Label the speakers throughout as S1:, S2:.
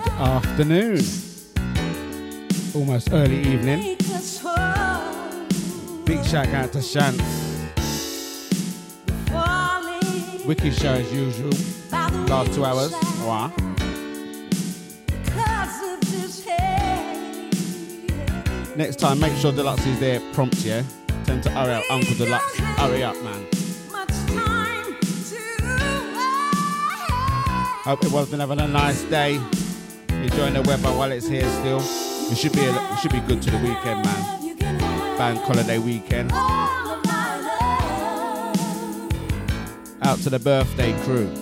S1: afternoon, almost early evening. Big shout out to Shant. Wicked show as usual. Last two hours. Wow. Next time, make sure Deluxe is there prompt, yeah? Tell to hurry up, Uncle Deluxe. Hurry up, man. Hope everyone's been having a nice day enjoying the weather while it's here still. It should be a, it should be good to the weekend, man. Bank holiday weekend. Out to the birthday crew.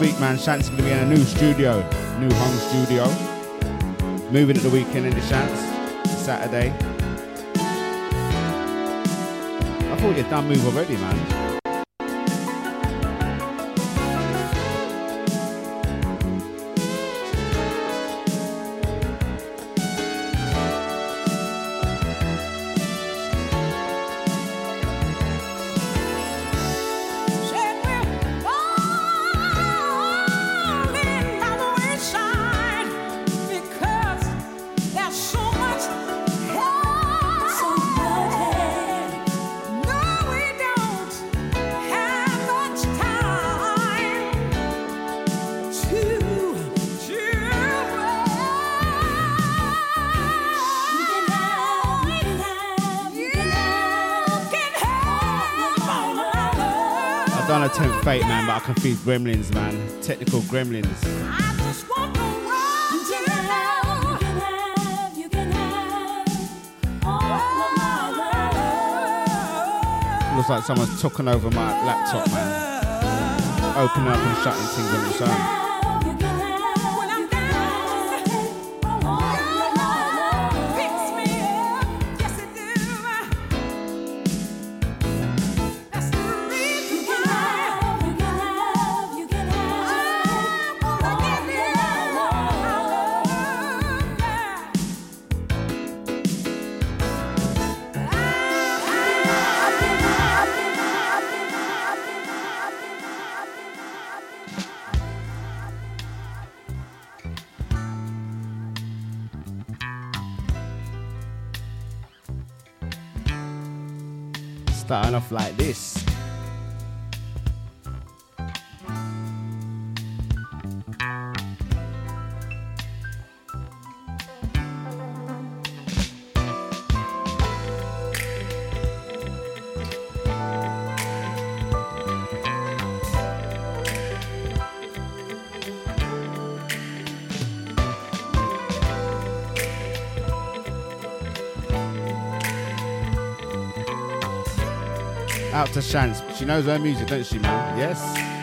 S1: Week, man, Shant's gonna be in a new studio, new home studio. Moving at the weekend in the Shants, Saturday. I thought you'd done move already, man. Fate, man, but I can feed gremlins, man. Technical gremlins. Looks like someone's talking over my laptop, man. Opening up and shutting things on its own.
S2: Out to Shance. She knows her music, don't she, man? Yes.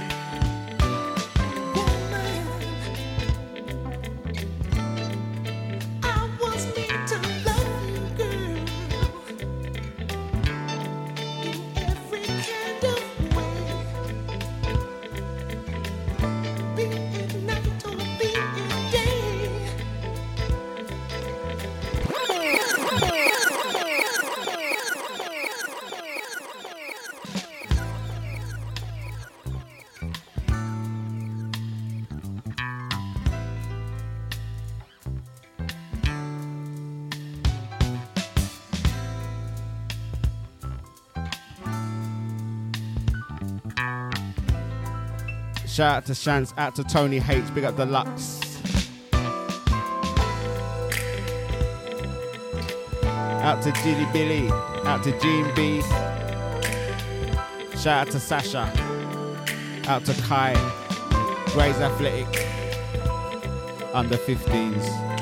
S2: Shout out to Shance, out to Tony H, big up the Lux. Out to Gilly Billy, out to Gene B. Shout out to Sasha, out to Kai, Grays Athletic, under 15s.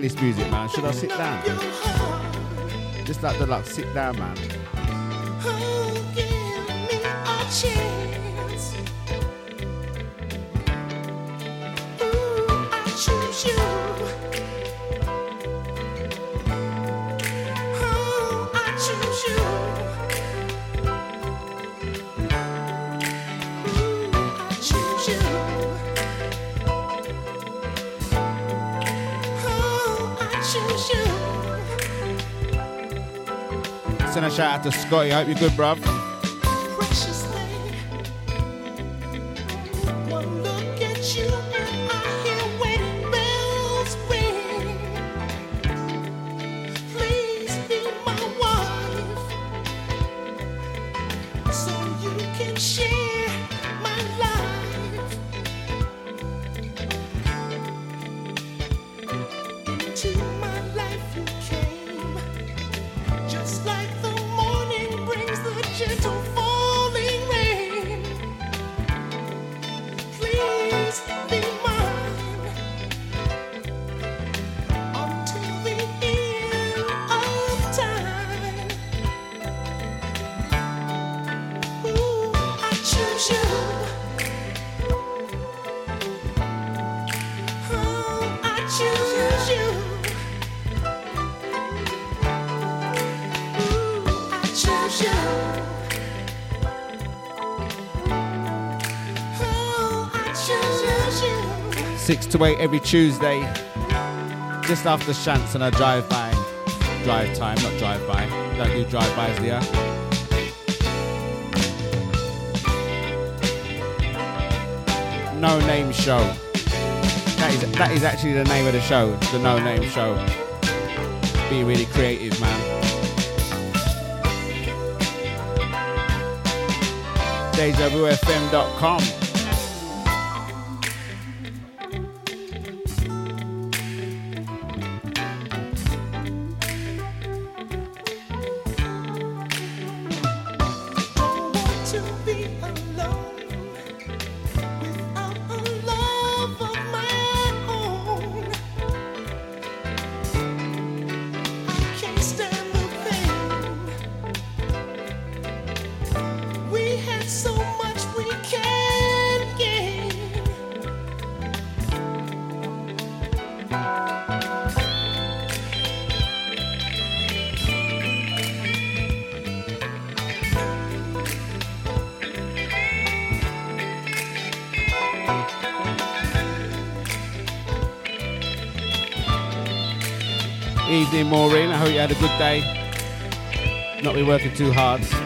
S2: Playing this music, man, should I sit down? Just like the luck, sit down, man. Shout out to Scotty. I hope you're good, bruv. To wait every Tuesday, just after Shance and I drive by. Drive time, not drive by. Don't do drive bys, dear. No Name Show. That is, that is actually the name of the show, the No Name Show. Be really creative, man. DejaVuFM.com. Not be working too hard.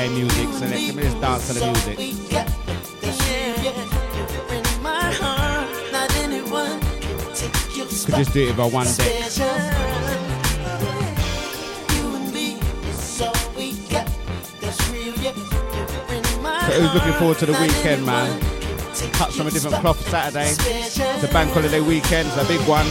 S3: Playing music, so let me just dance to the music. Could just do it over one day. So who's looking forward to the weekend, man? Touch from a different cloth Saturday. The bank holiday weekend, it's a big one.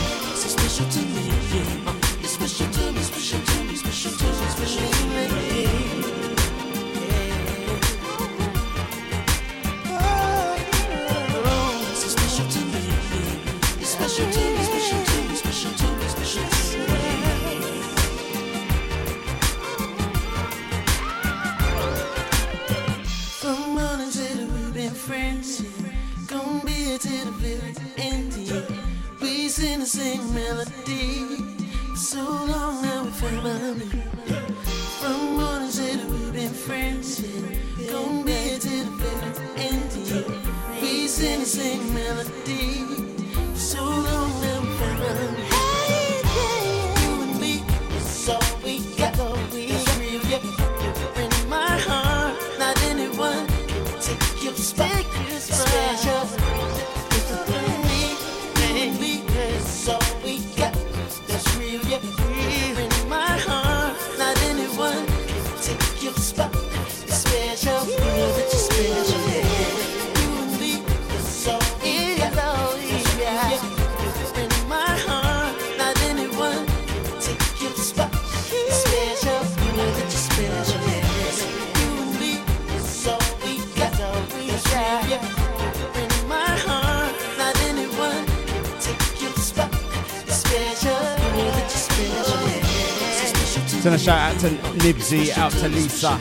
S3: Nibsy, out to Lisa.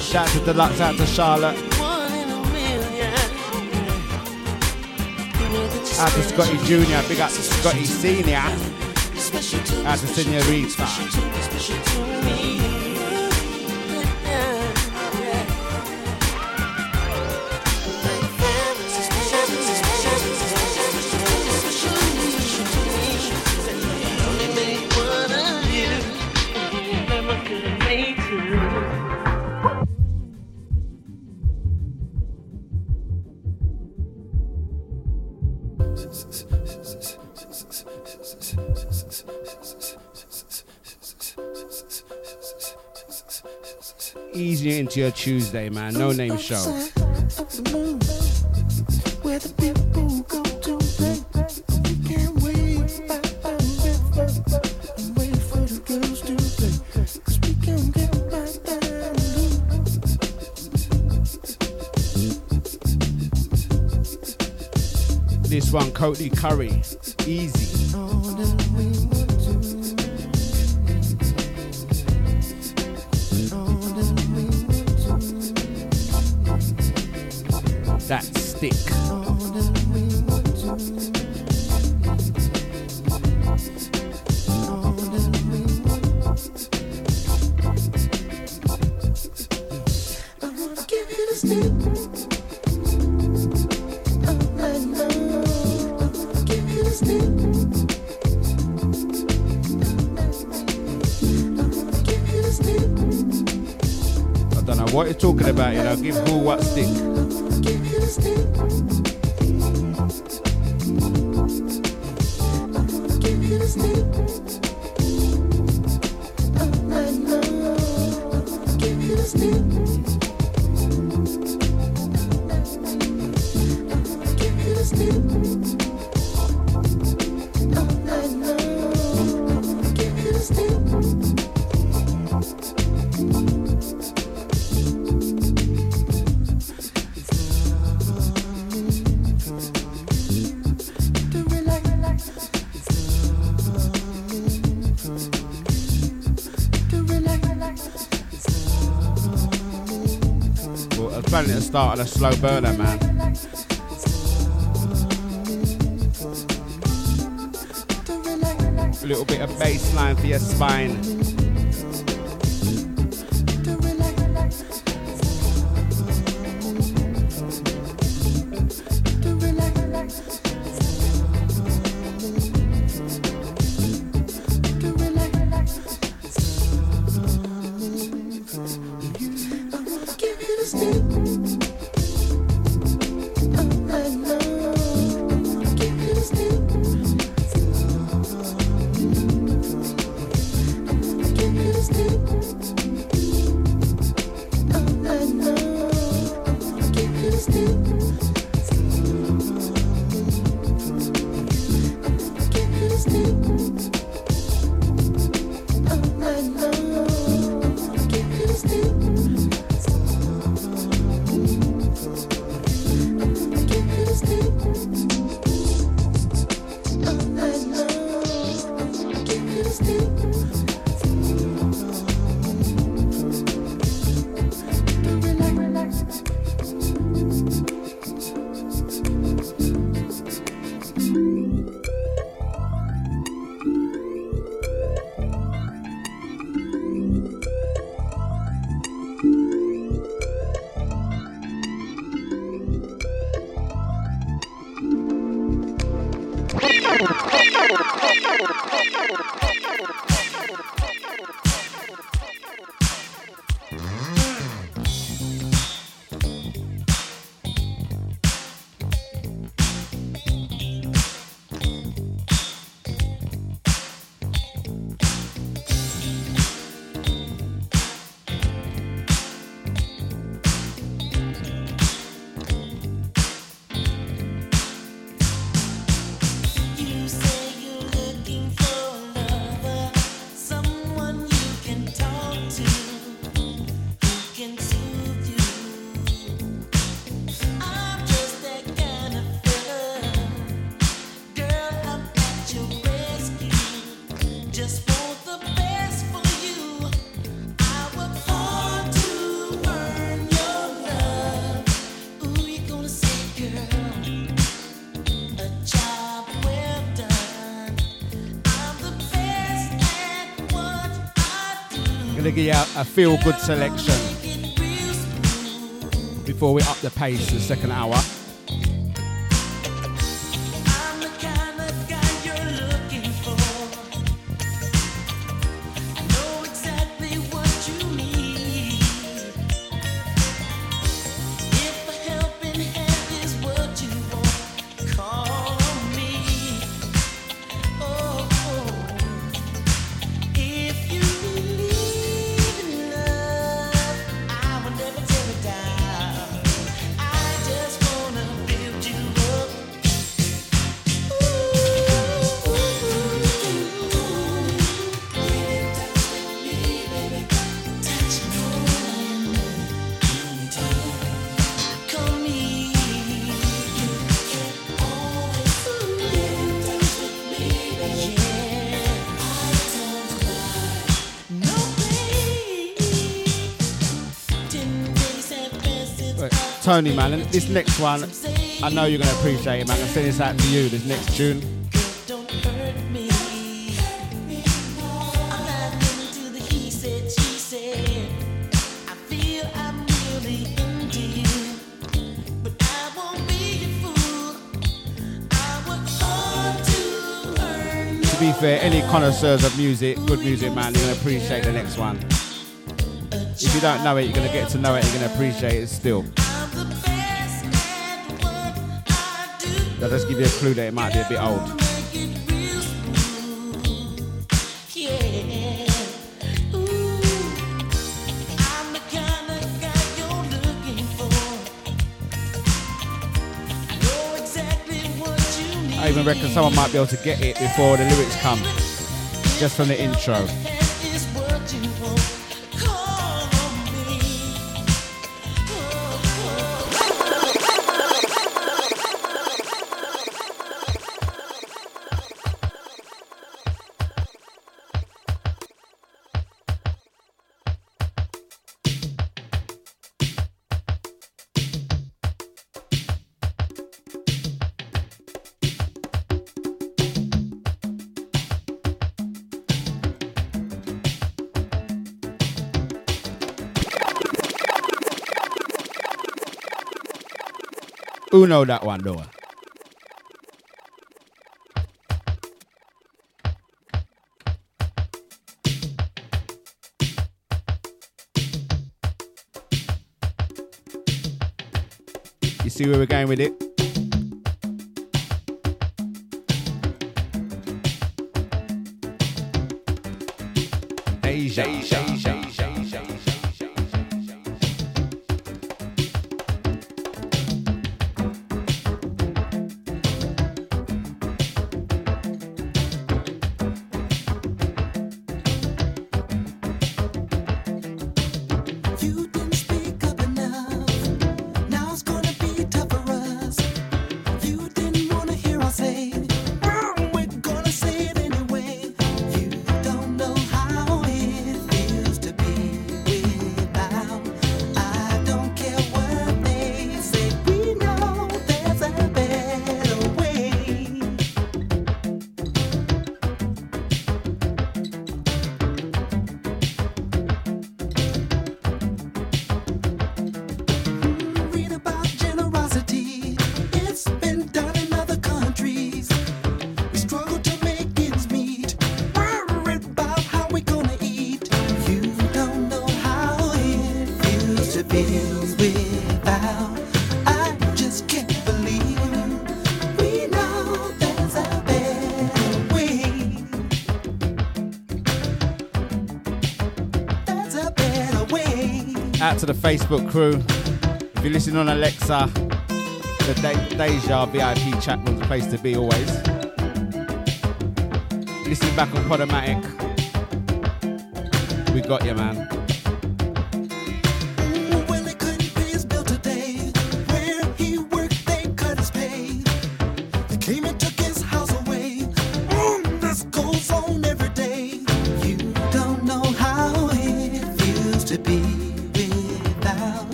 S3: Shout out to Deluxe, out to Charlotte. Out to Scotty Jr., big up to Scotty Senior. Out to Senorita. Into your Tuesday, man. No name show. This one, Cody Curry, easy. Stick. Start on a slow burner, man. A little bit of bass line for your spine. A, feel good selection before we up the pace the second hour. Tony, man. And this next one, I know you're going to appreciate it, man. I'm gonna send this out to you, this next tune. To be fair, any connoisseurs of music, good music, man, you're going to appreciate the next one. If you don't know it, you're going to get to know it, you're going to appreciate it still. Does give you a clue that it might be a bit old. I even reckon someone might be able to get it before the lyrics come, just from the intro. Who know that one though? You see where we're going with it? Facebook crew. If you're listening on Alexa, the De- Deja VIP chat room's a place to be always. Listen back on Podomatic. We got you, man.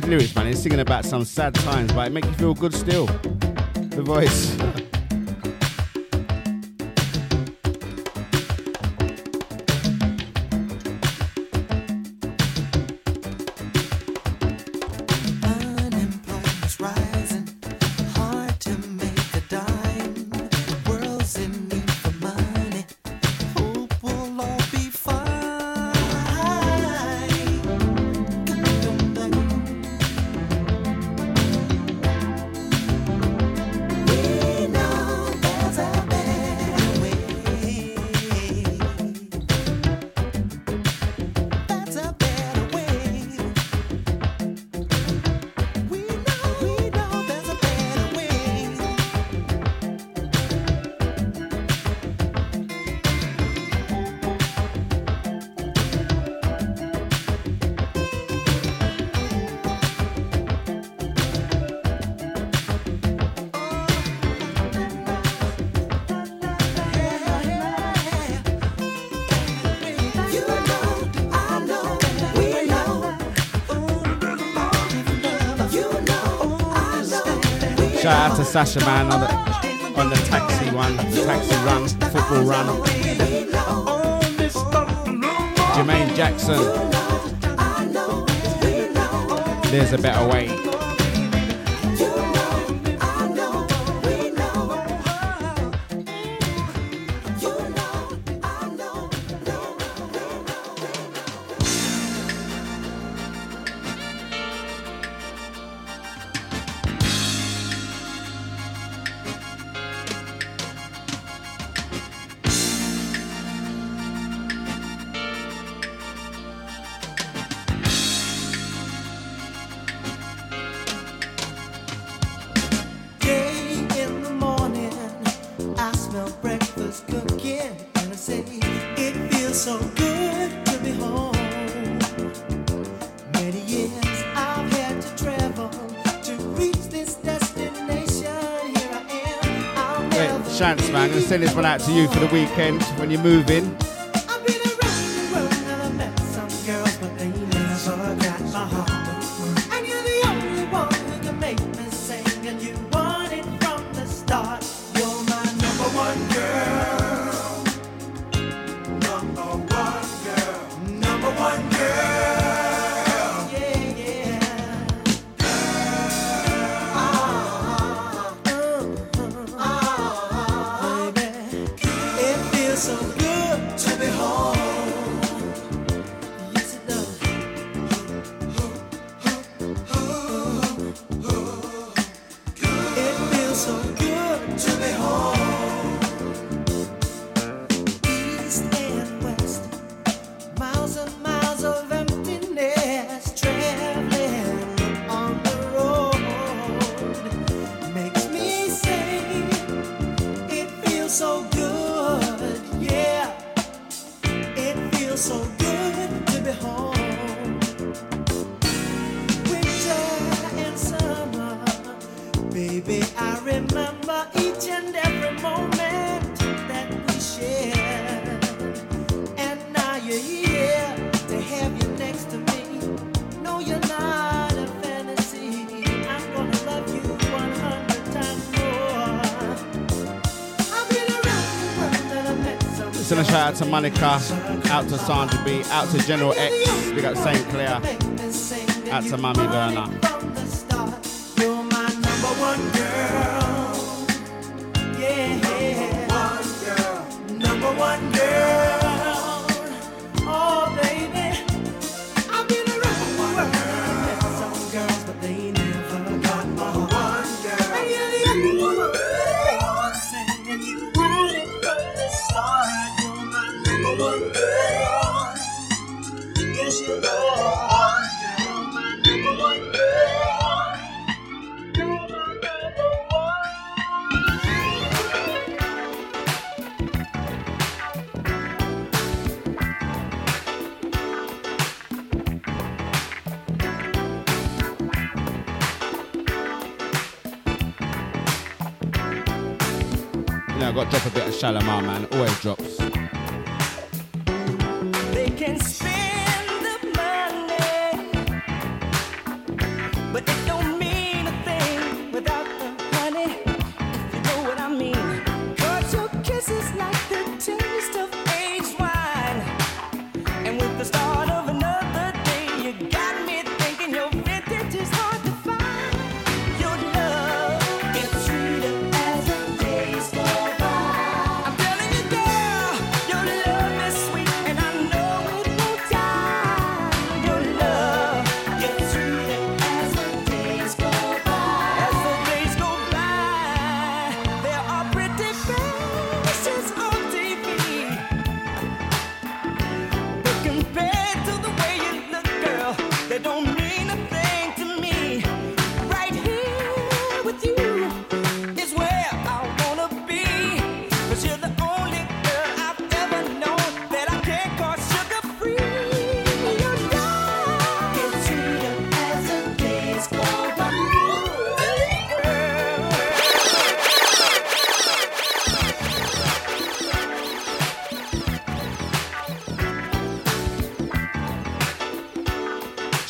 S3: These lyrics, man, he's singing about some sad times, but it makes you feel good still. The voice. Sasha man on the on the taxi one, the taxi run, football run. Jermaine Jackson. There's a better way. Send this one out to you for the weekend when you're moving.
S4: Out to Monica, out to Sandra B, out to General X, big up St. Clair, out to Mummy Verna.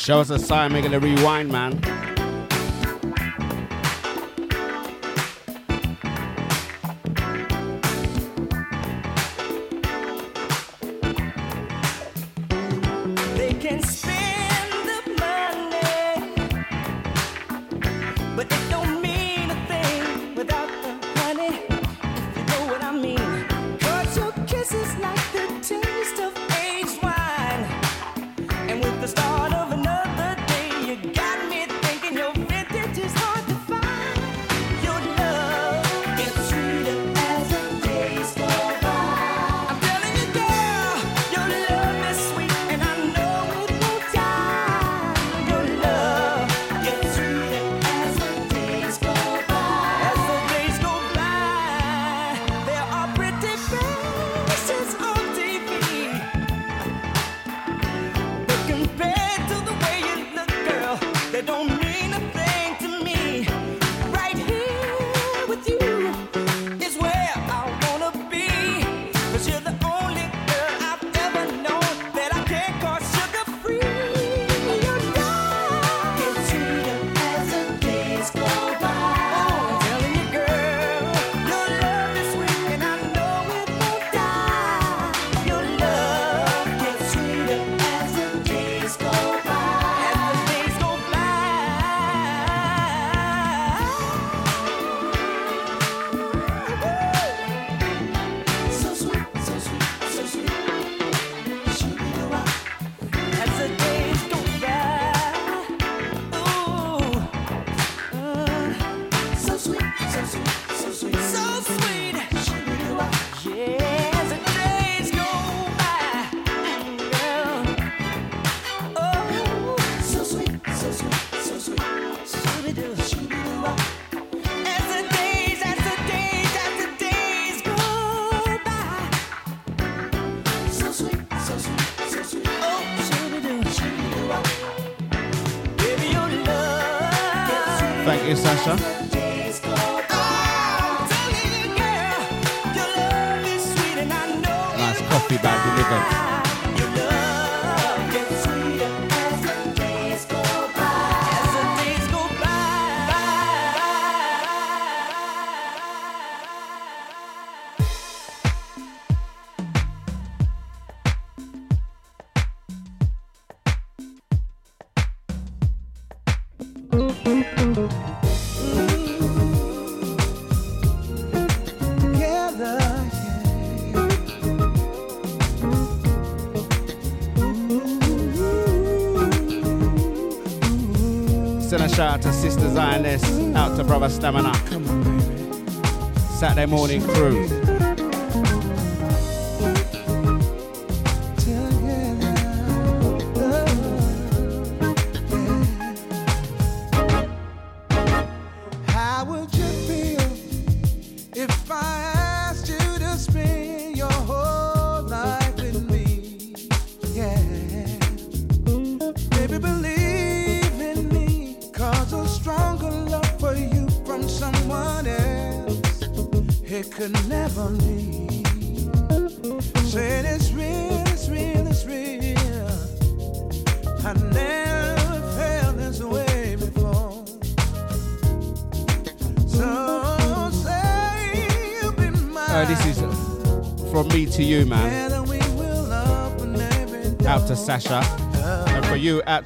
S4: Show us a sign, make it a rewind, man.
S5: Stamina. Saturday morning crew.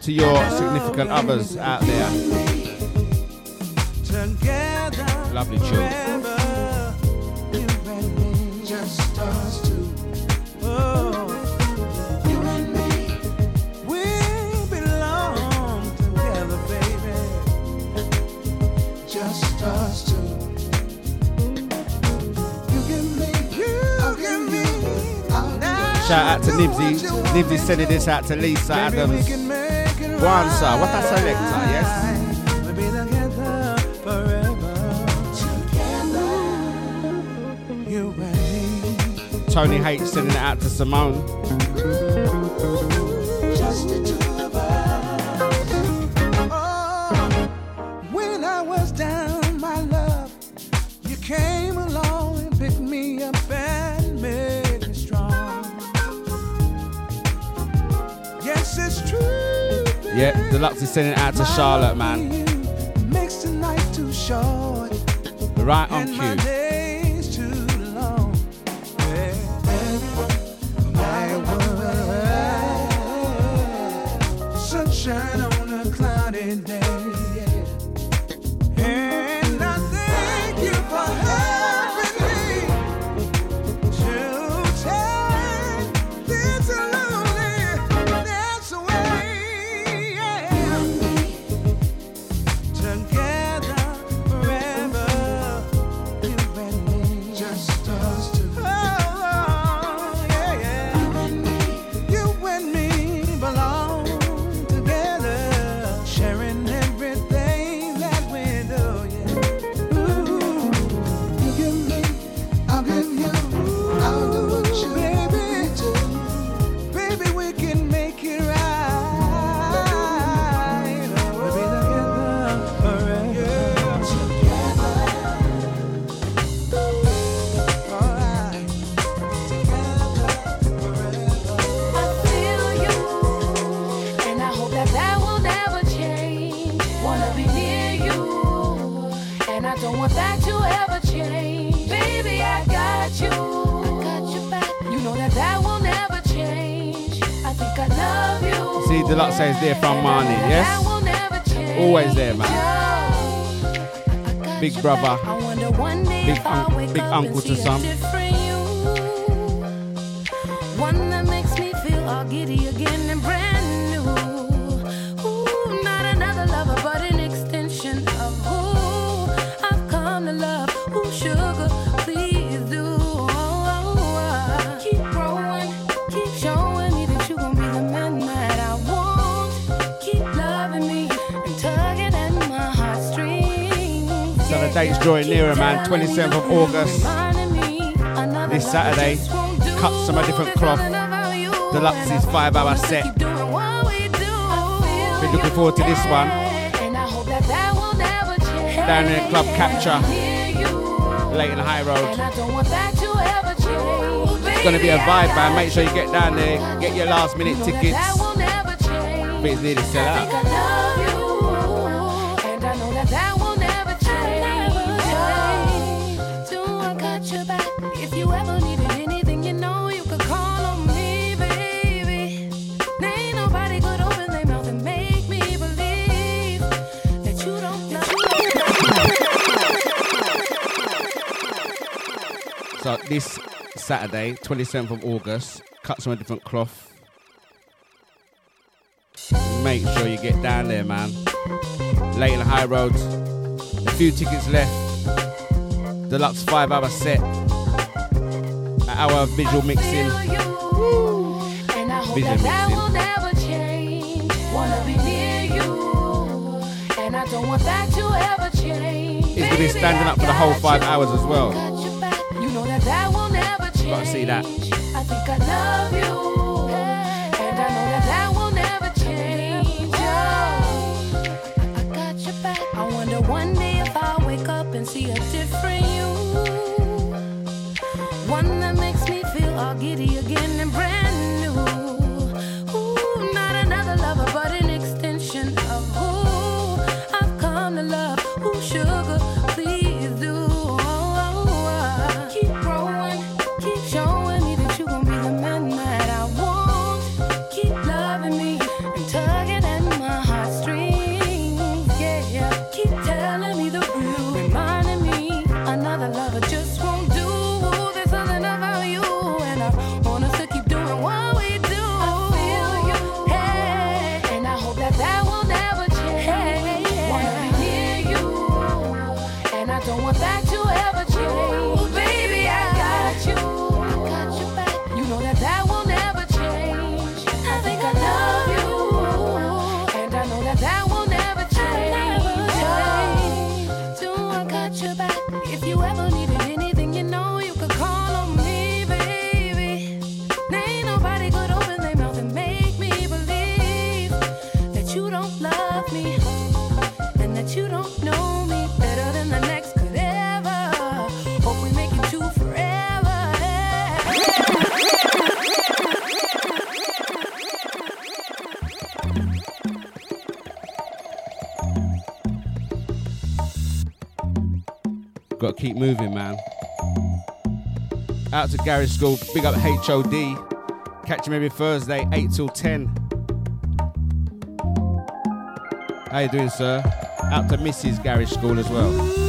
S5: To your significant others out there. Lovely tune. Shout out to Nibsy. Nibsy sending this out to Lisa Adams. Sir, what that selector, yes? Tony H sending it out to Simone. Deluxe is sending it out to Charlotte, man. Right on cue. Deluxe says there from Marnie, yes? Always there, man. Big brother, big, un- big uncle to some. Date's drawing nearer, man. 27th of August. This Saturday. Cut some a different cloth. Deluxe's five hour set. Been looking forward to this one. Down in the Club Capture. Leyton the High Road.
S6: It's gonna be a vibe, man. Make sure you get down there, get your last minute tickets. But it's nearly sell out. This Saturday, 27th of August, cuts from a different cloth. Make sure you get down there, man. Leyton High Road. A few tickets left. Deluxe five hour set. An hour visual mixing. Vision mixing. He's gonna be standing up for the whole five hours as well that will never change. Gotta see that. I think I love you, and I know that that will never change. Oh, I got your back. I wonder one day if I'll wake up and see a different you, one that makes me feel all giddy again keep moving, man. Out to Garage School, big up HOD. Catch him every Thursday, 8 till 10. How you doing, sir? Out to Mrs. Garage School as well.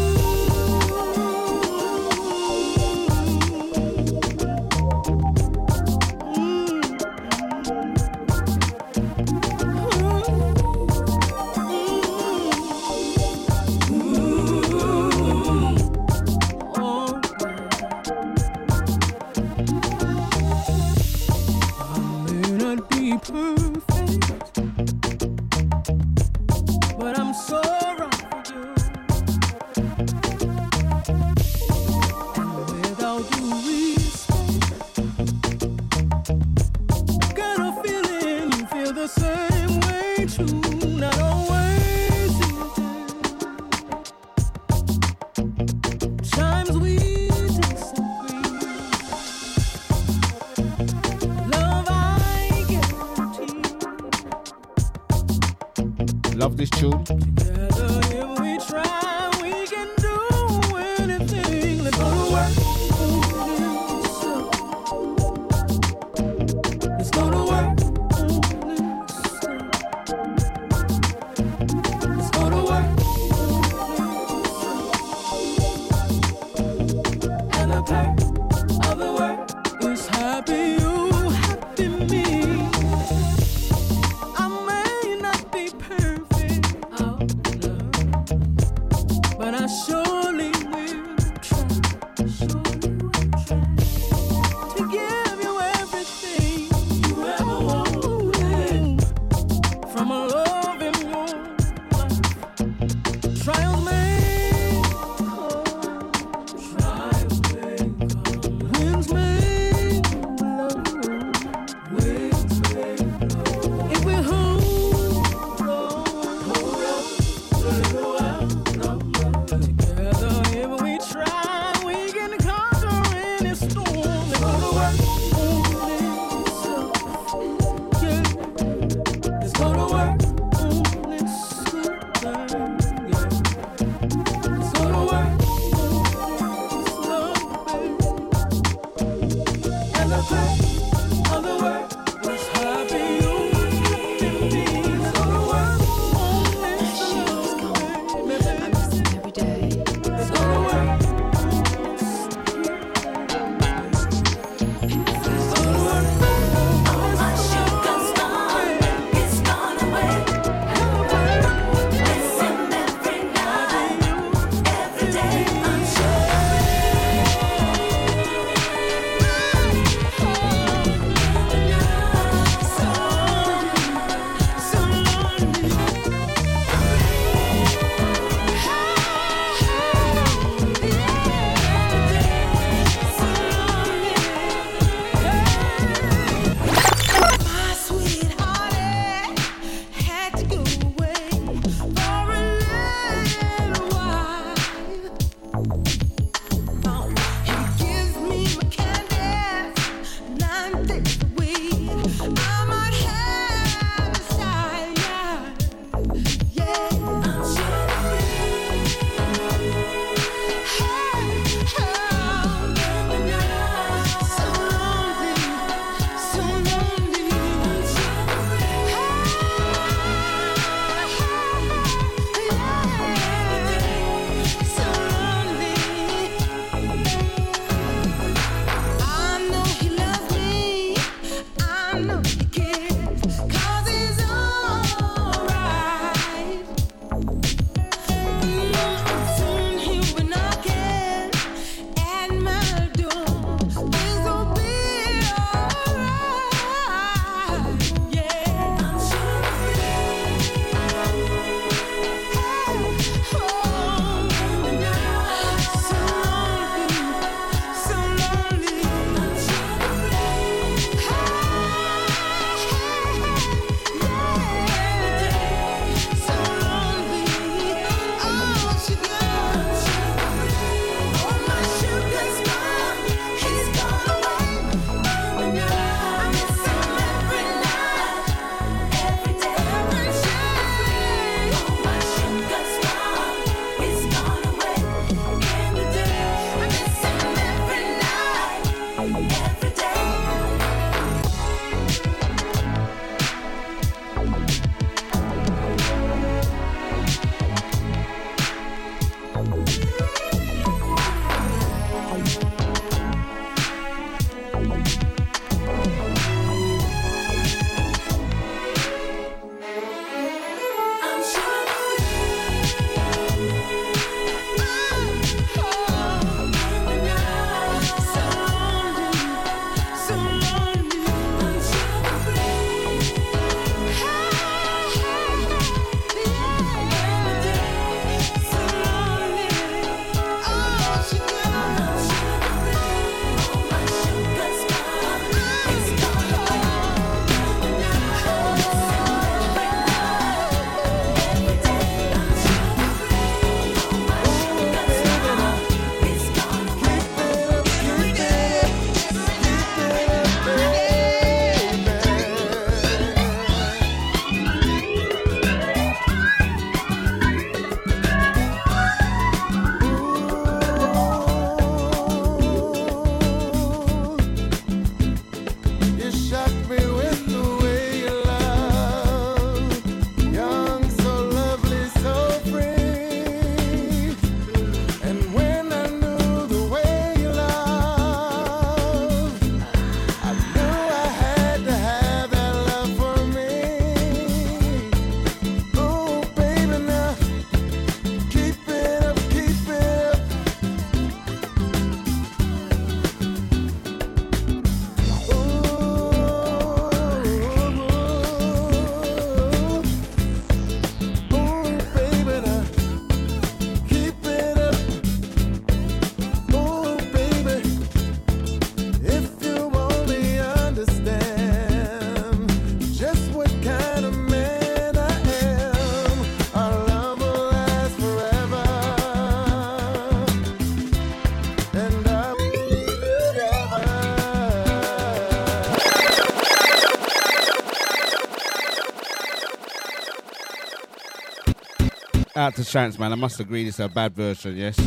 S5: Out to Chance, man. I must agree, this is a bad version, yes.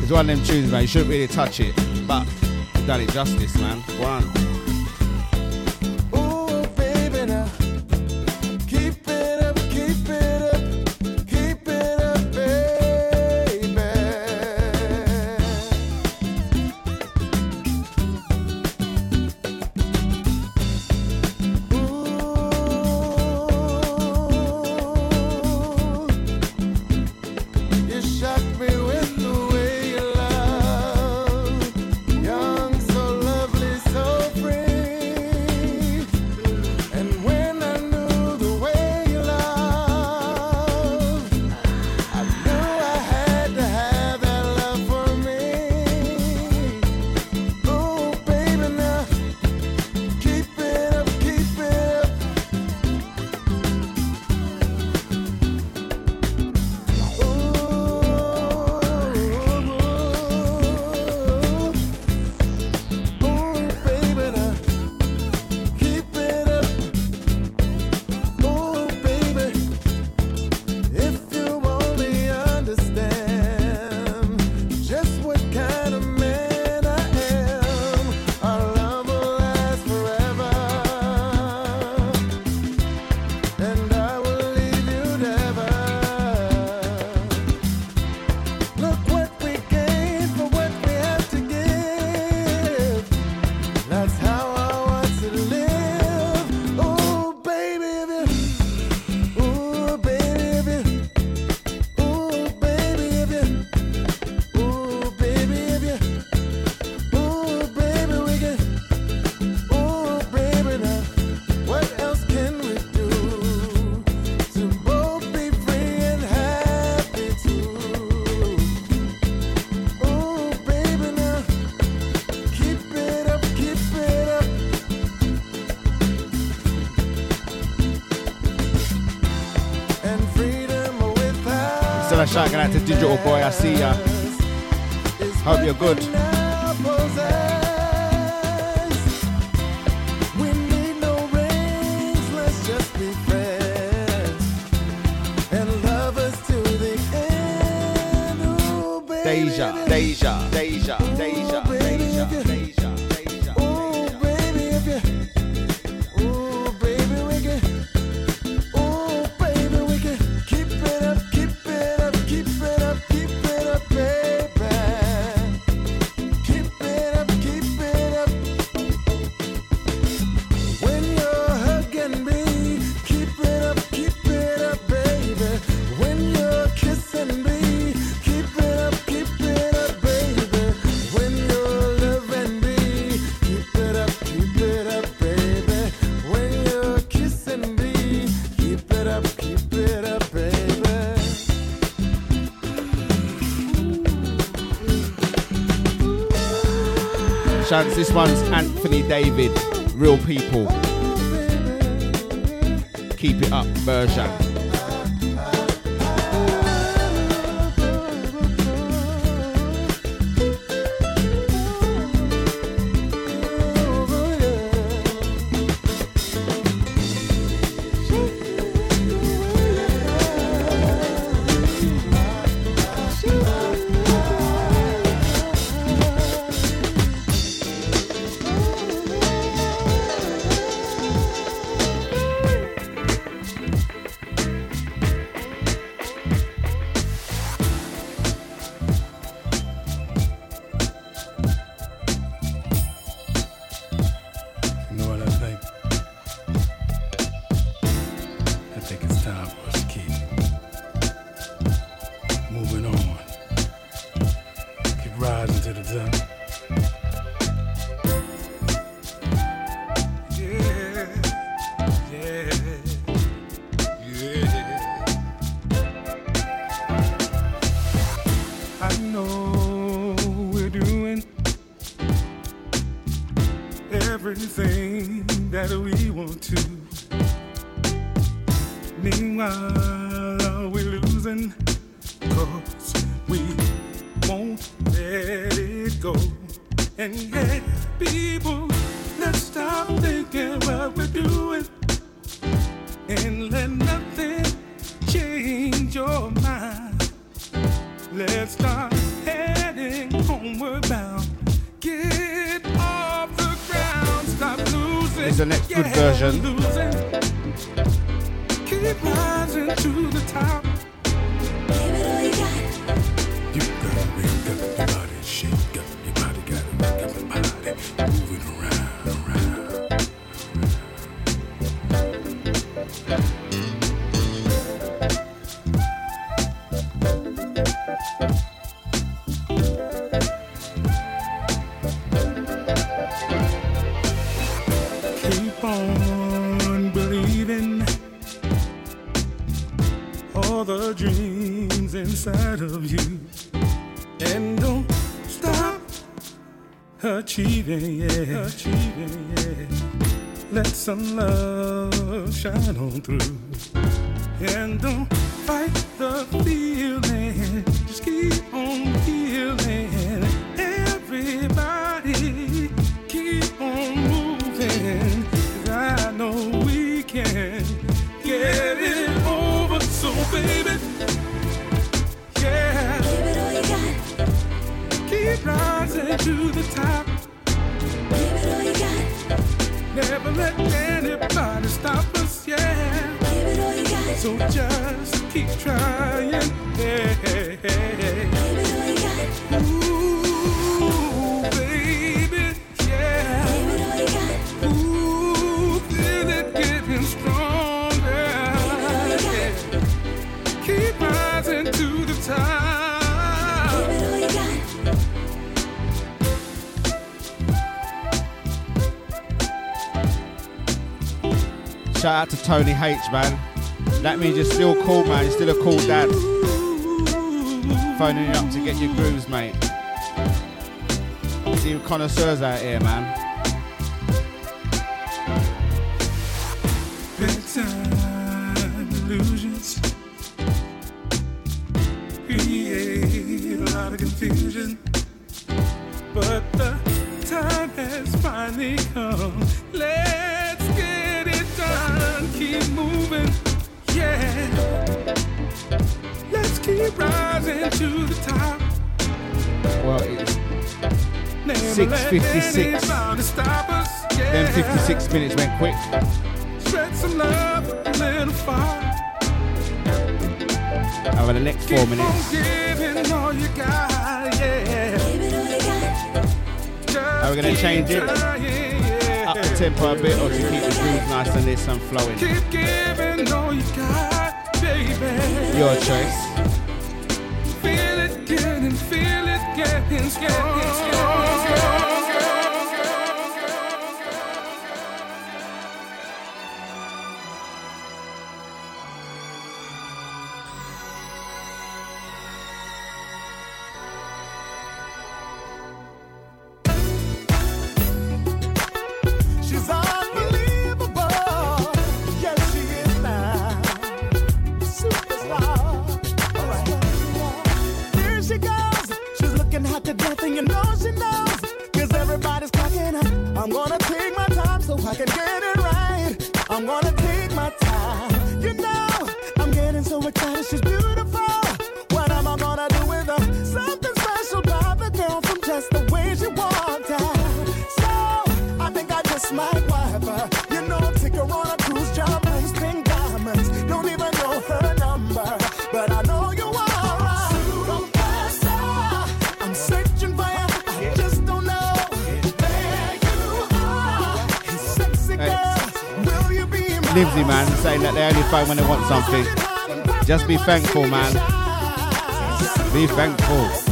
S5: It's one of them tunes, man. You shouldn't really touch it, but you've done it justice, man. One. Out to Digital Boy, I see ya. Hope you're good. This one's Anthony David, Real People. Keep it up version. inside
S7: of you. And don't stop achieving, yeah. Achieving, yeah. Let some love shine on through. And don't
S5: Tony H, man. That means you're still cool, man. You're still a cool dad. Phoning you up to get your grooves, mate. See you connoisseurs out here, man. Well, it's 6.56. Then 56 minutes went quick. Over the next four minutes.
S7: Got, yeah.
S5: Are we going to change it? Up the tempo a bit or just keep the groove nice and this and flowing?
S7: Got,
S5: Your choice.
S7: scared, getting scared, getting
S5: scared. something. Just be thankful, man. Be thankful.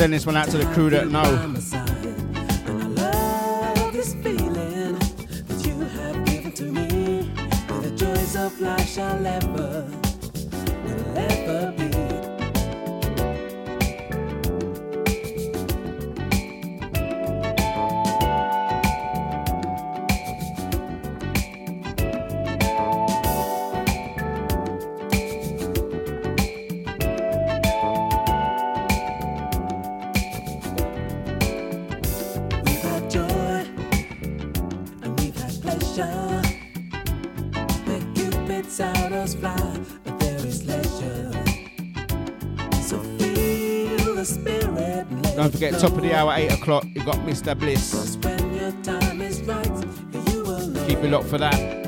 S8: Send this one out to the crew that know. Top of the hour, 8 o'clock, you got Mr. Bliss. Keep it locked for that.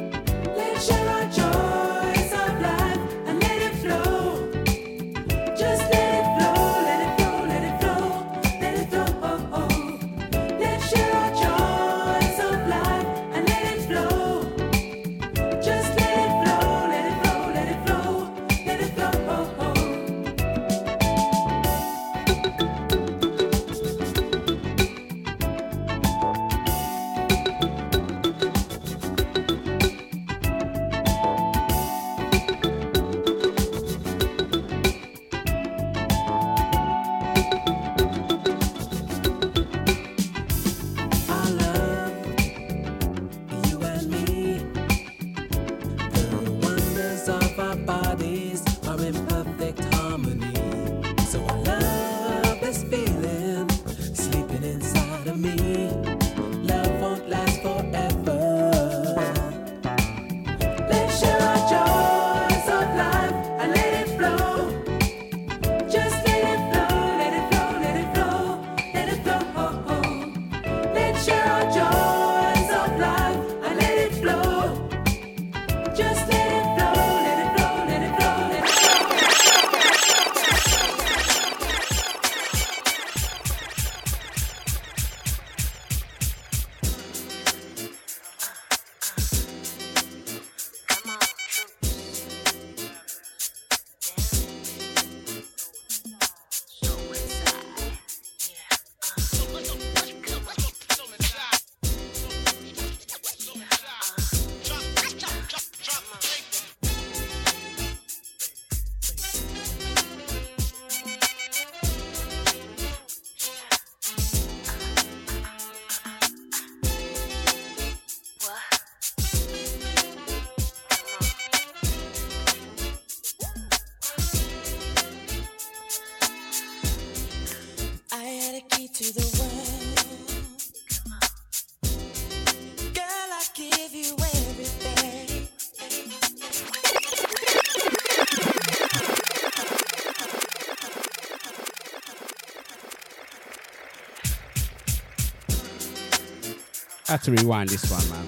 S8: I to rewind this one, man.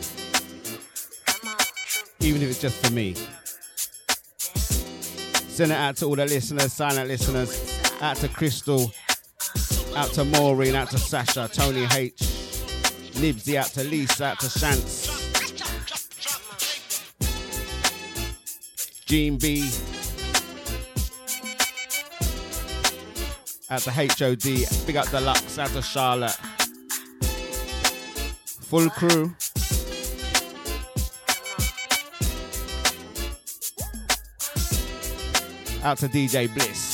S8: Even if it's just for me. Send it out to all the listeners, silent listeners. Out to Crystal. Out to Maureen. Out to Sasha. Tony H. Nibsy. Out to Lisa. Out to Shantz. Gene B. Out to HOD. Big up Deluxe. Out to Charlotte full crew. Out to DJ Bliss.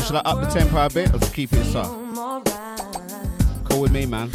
S8: should I up the tempo a bit or just keep it soft? Cool with me, man.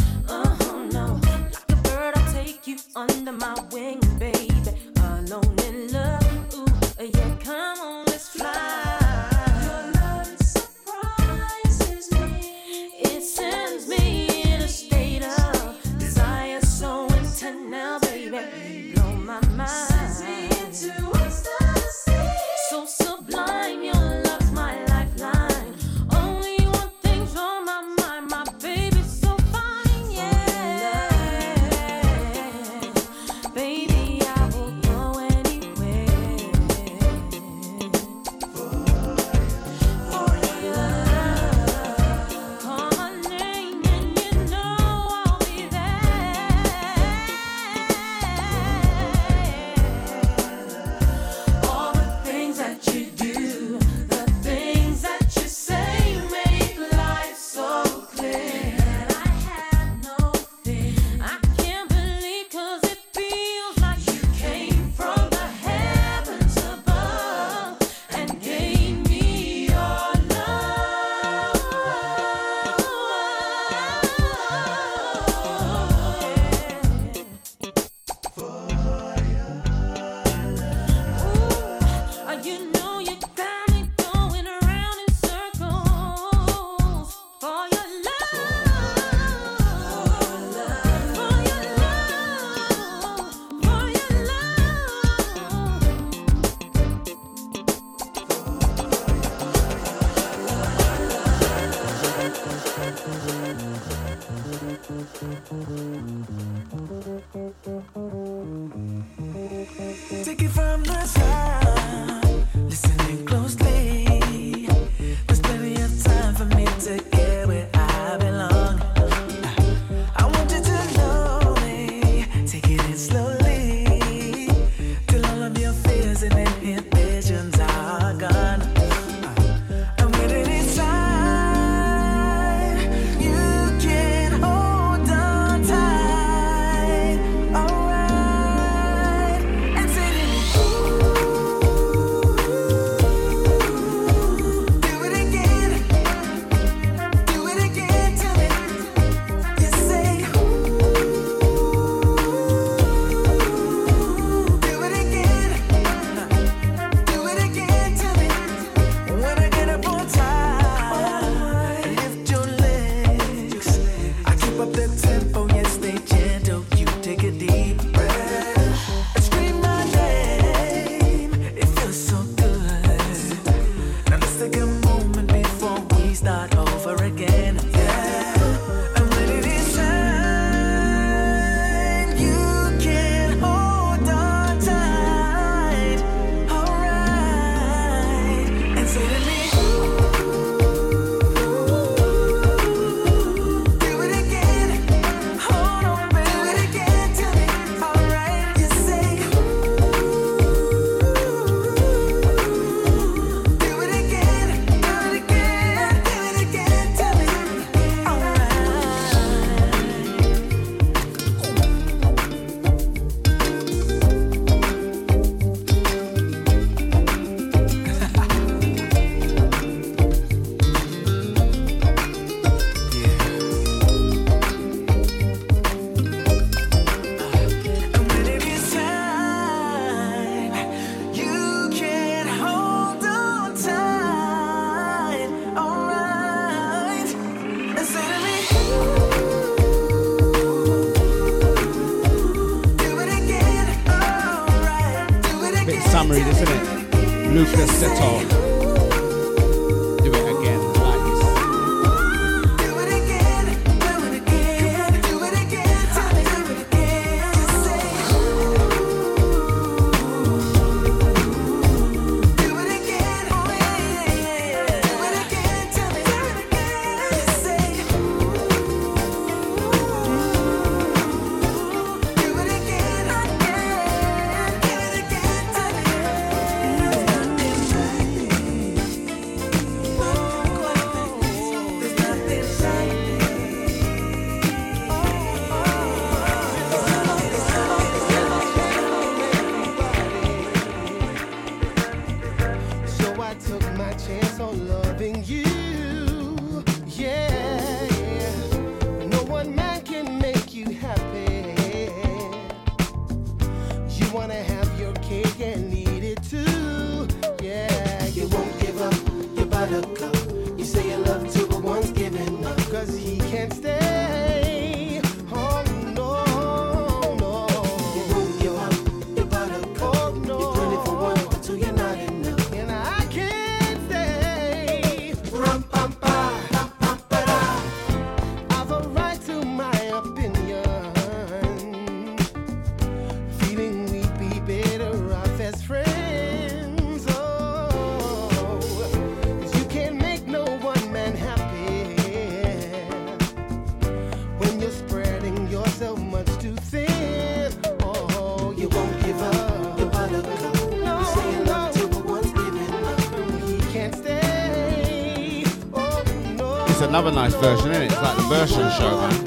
S5: Another nice version, isn't it? It's like the version show, man.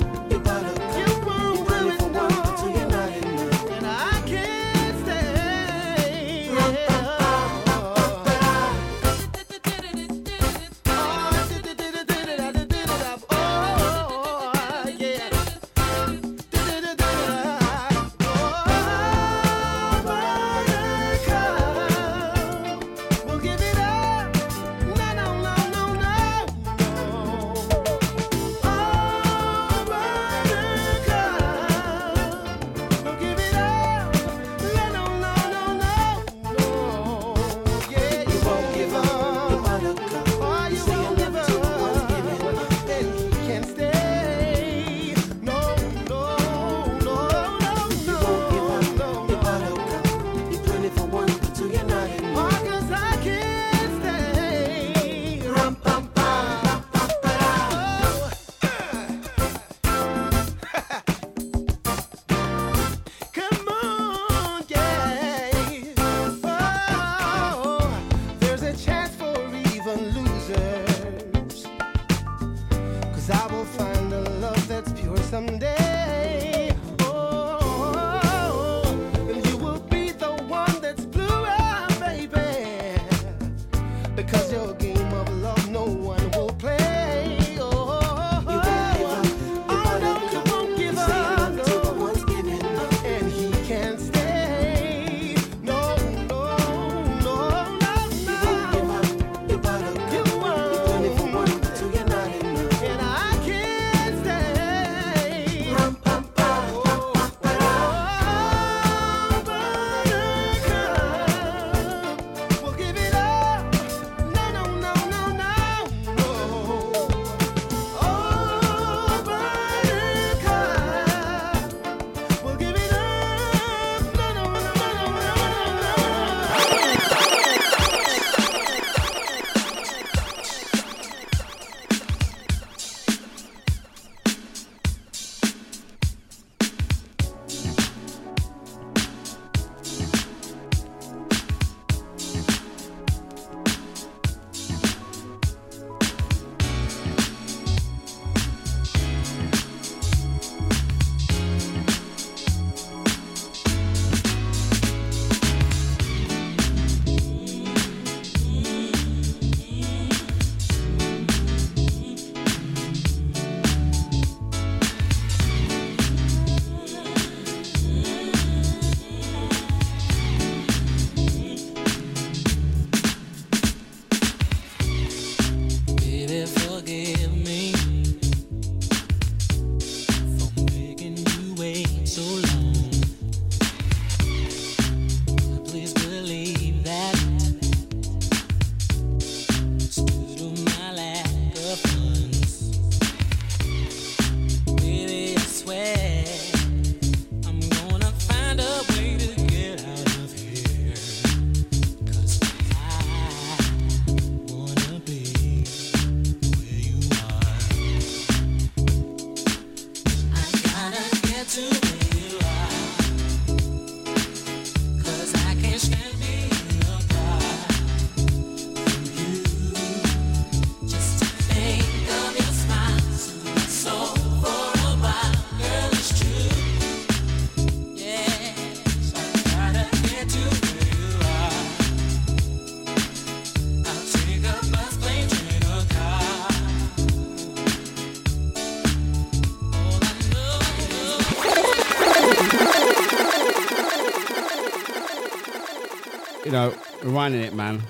S9: Know, rewinding it, man.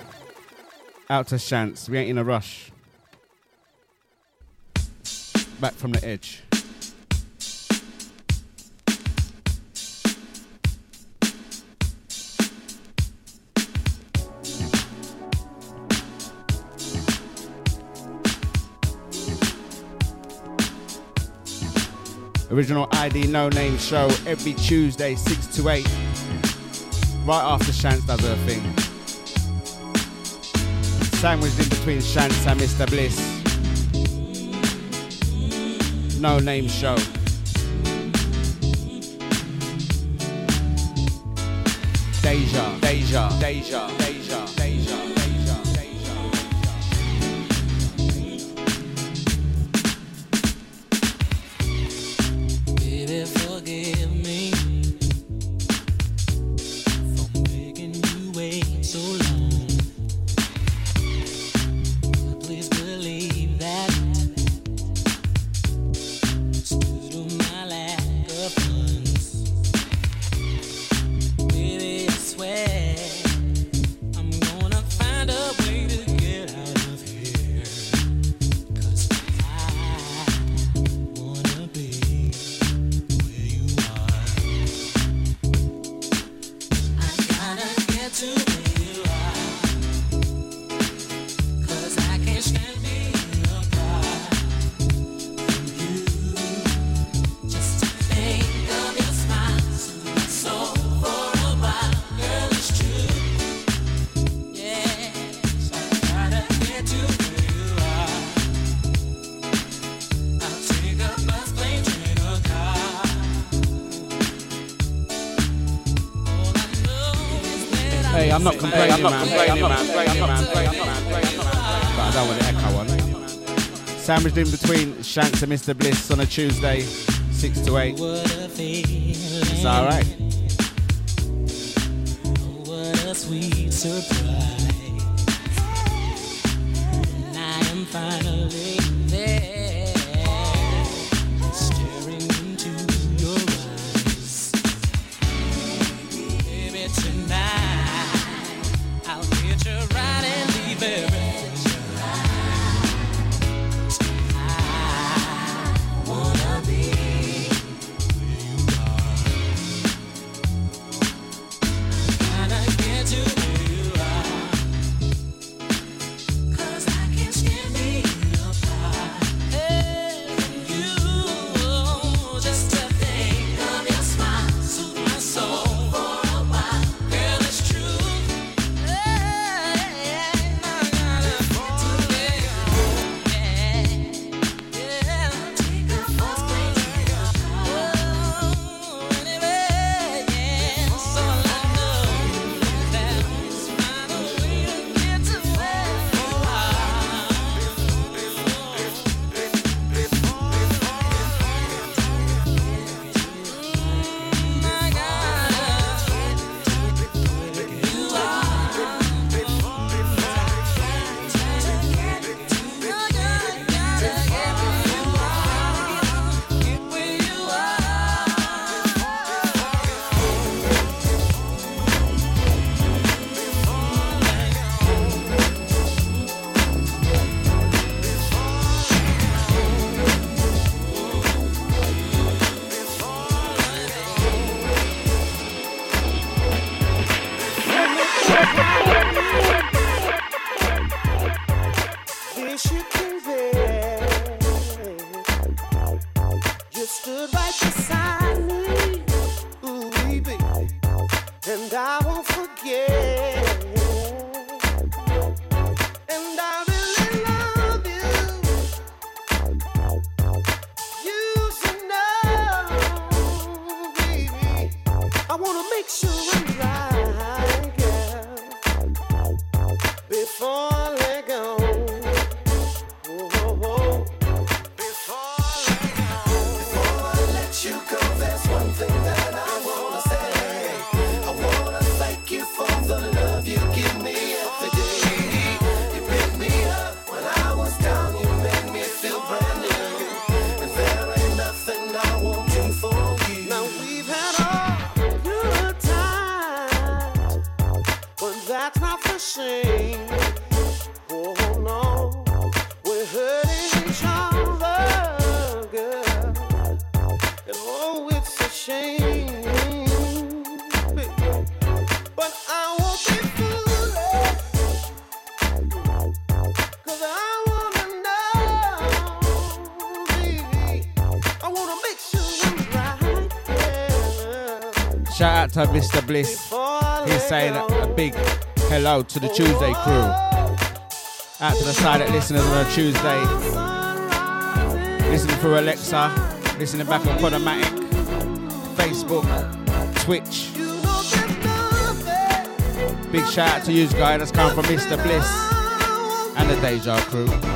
S9: Out to Shants. We ain't in a rush. Back from the edge. Original ID No Name show every Tuesday, 6 to 8. Right after Shants does her thing. Sandwiched in between Shants and Mr. Bliss. No Name show. Deja, Deja, Deja, Deja, Deja. Complaining, I'm not man. Complaining, man. But I don't want to echo one. Sandwiched in between Shants and Mr. Bliss on a Tuesday, 6 to 8. It's alright. What a sweet surprise.
S4: Yeah. Mr. Bliss. He's saying a big hello to the Tuesday crew. Out to the silent listeners on a Tuesday. Listening through Alexa, listening back on Podomatic, Facebook, Twitch. Big shout out to you guys that's come from Mr. Bliss and the Deja crew.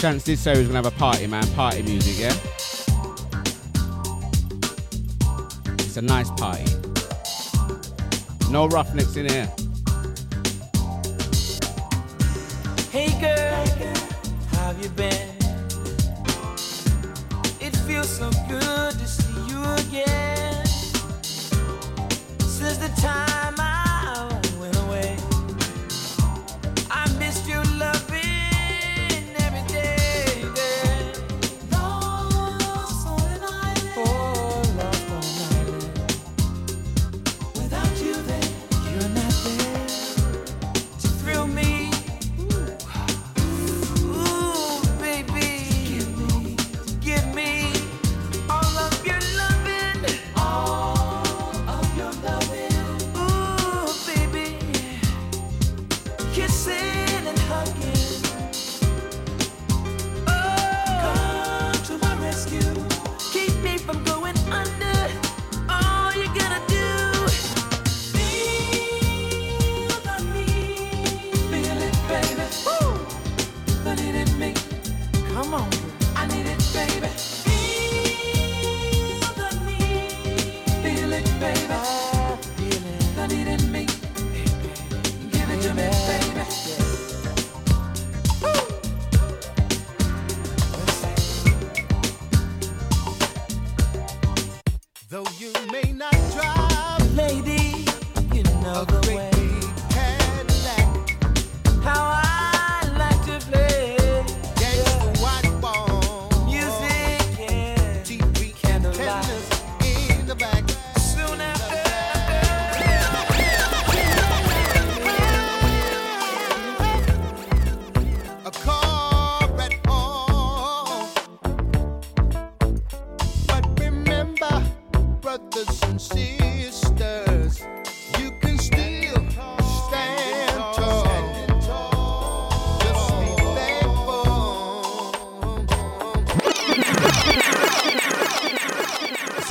S4: Chance did say he was gonna have a party, man. Party music, yeah? It's a nice party. No roughnecks in here.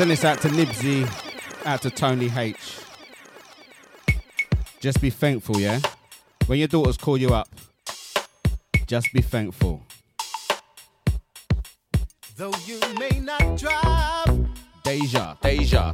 S5: This out to Nibsy, out to Tony H. Just be thankful, yeah? When your daughters call you up, just be thankful.
S7: Though you may not drive
S5: Deja, Deja, Deja,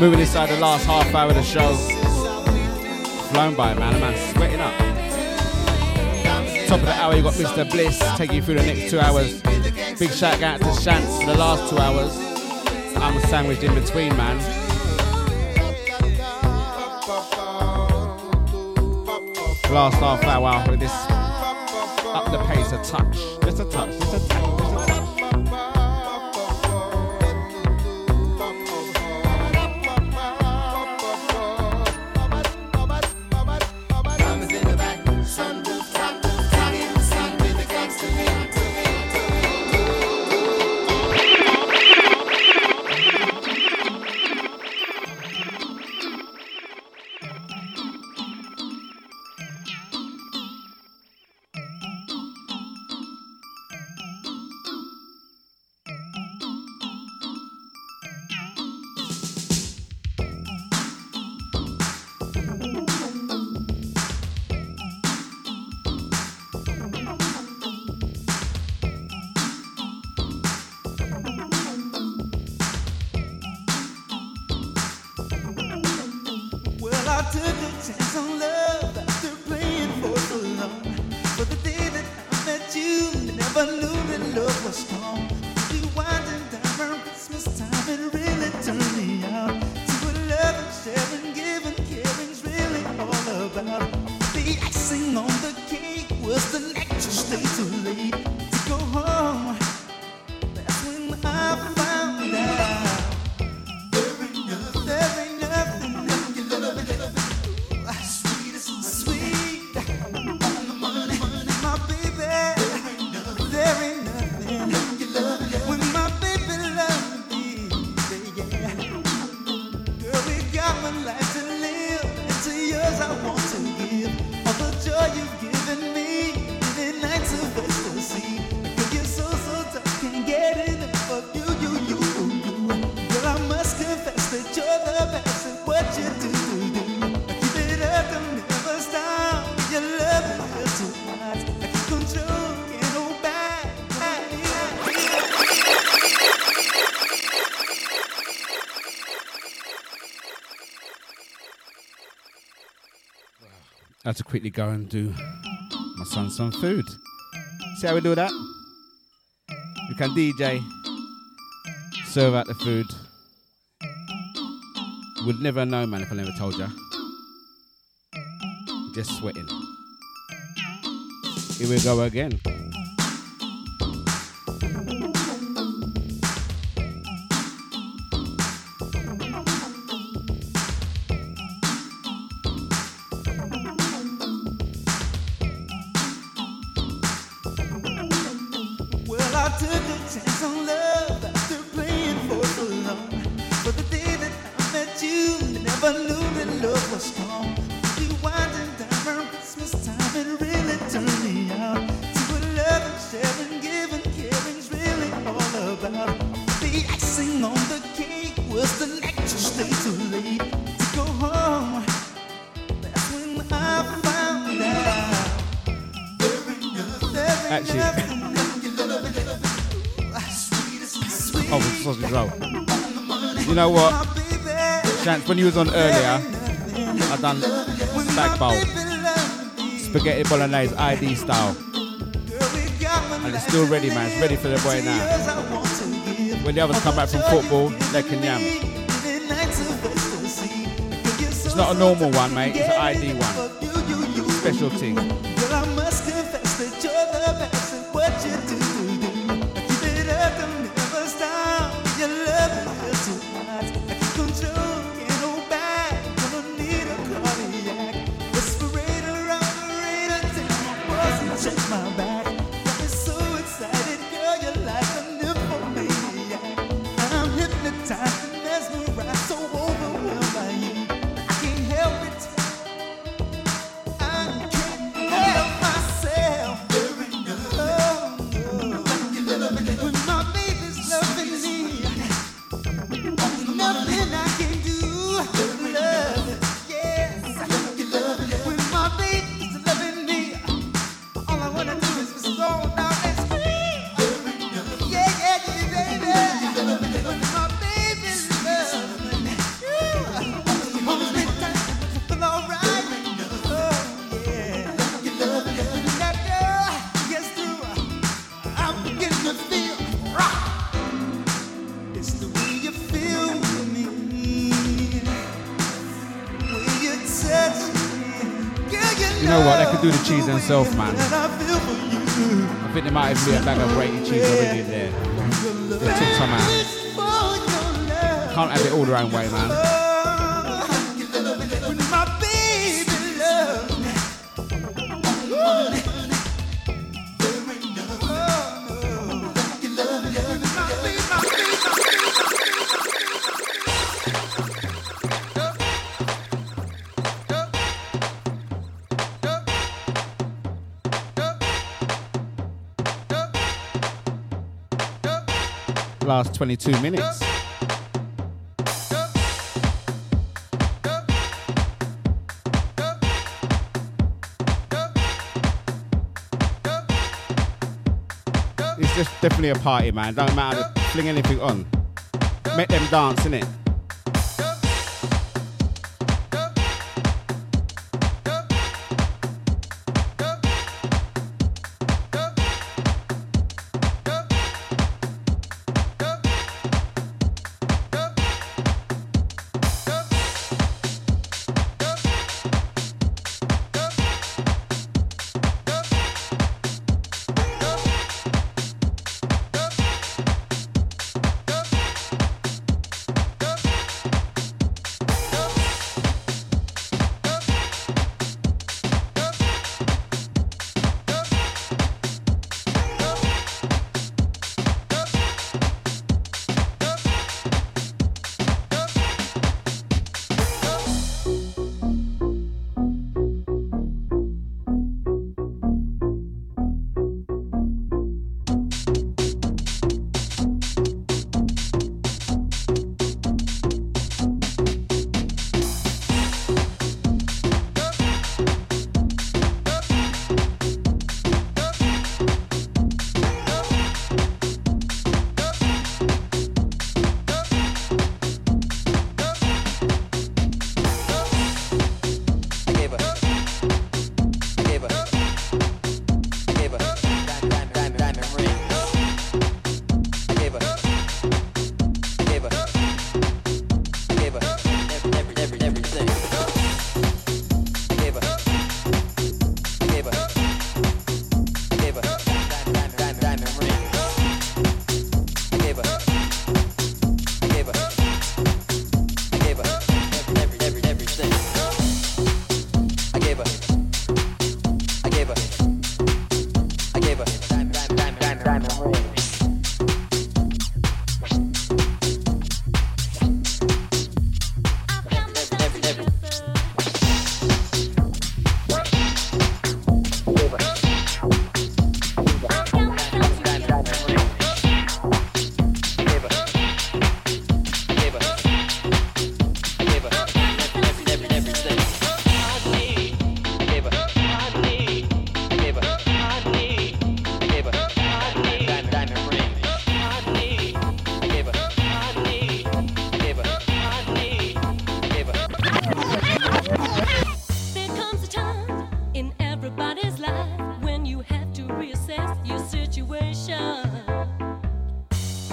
S5: Moving inside the last half hour of the show. Flown by, man. A man sweating up. Top of the hour, you got Mr. Bliss taking you through the next two hours. Big shout out to Shants for the last two hours. I'm sandwiched in between, man. Last half hour with this up the pace a touch. Just a touch, just a touch.
S10: Quickly go and do my son some food. See how we do that? You can DJ, serve out the food. Would never know, man, if I never told you. Just sweating. Here we go again. When you was on earlier, I done stag bowl, spaghetti bolognese ID style, and it's still ready, man. It's ready for the boy now. When the others come back from football, they can yam. It's not a normal one, mate. It's an ID one, specialty. cheese themselves, man. I think there might even be a bag of grated cheese already in there. They took some out. Can't have it all their own way, man. Last 22 minutes. It's just definitely a party, man. Don't matter, fling anything on. Make them dance, innit?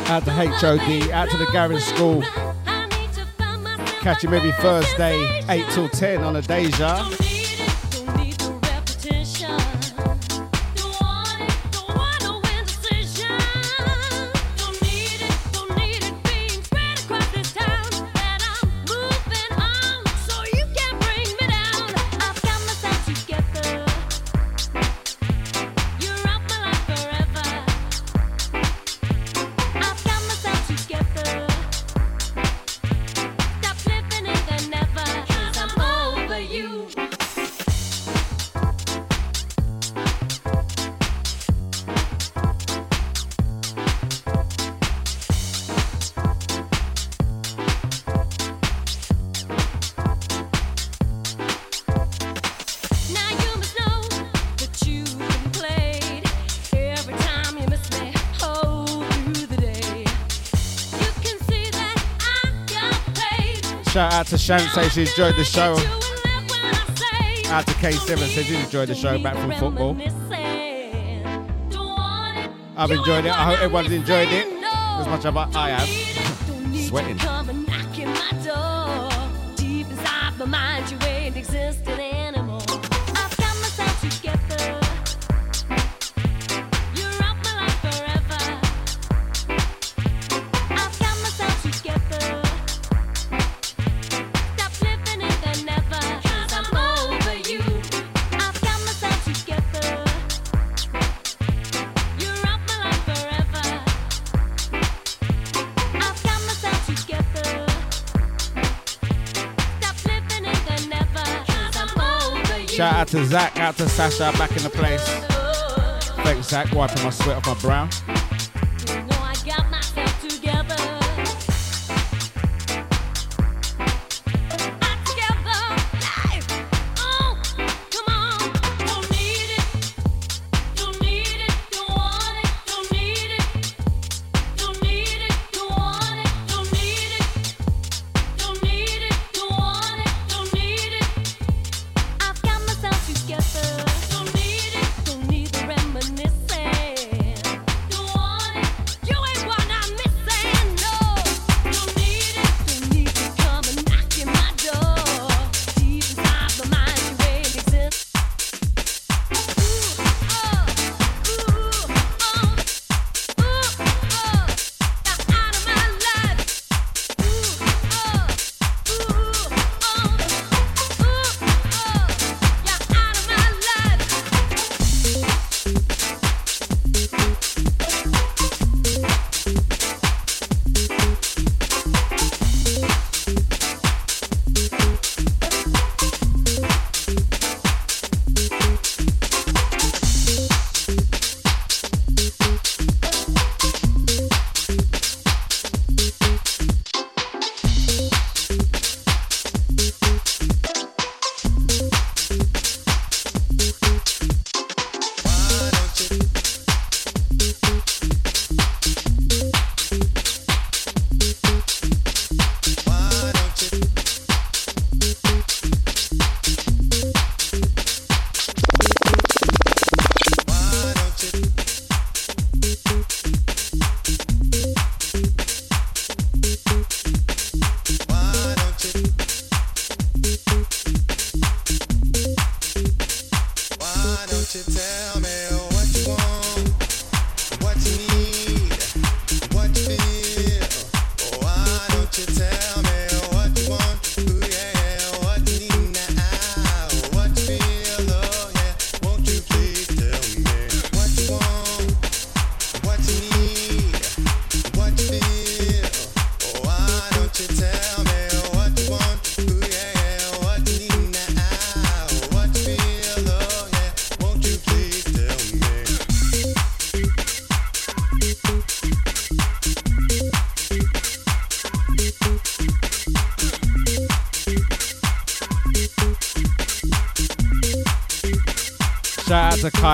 S1: Out to HOD, out to the Gavin School. Catch him every Thursday, 8 till 10 on a Deja. Out to Shan, say she enjoyed the show. Out to K7, says she enjoyed the show back from football. I've enjoyed it. I hope everyone's enjoyed it as much as I have. Sweating. Out to Sasha, back in the place. Thanks, Zach, wiping my sweat off my brow.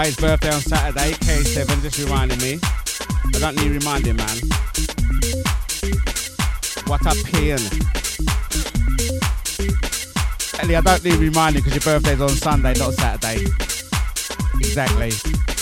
S1: Kai's birthday on Saturday. K7 just reminding me. I don't need reminding, man. What a pain. Ellie, I don't need reminding because your birthday's on Sunday, not Saturday. Exactly.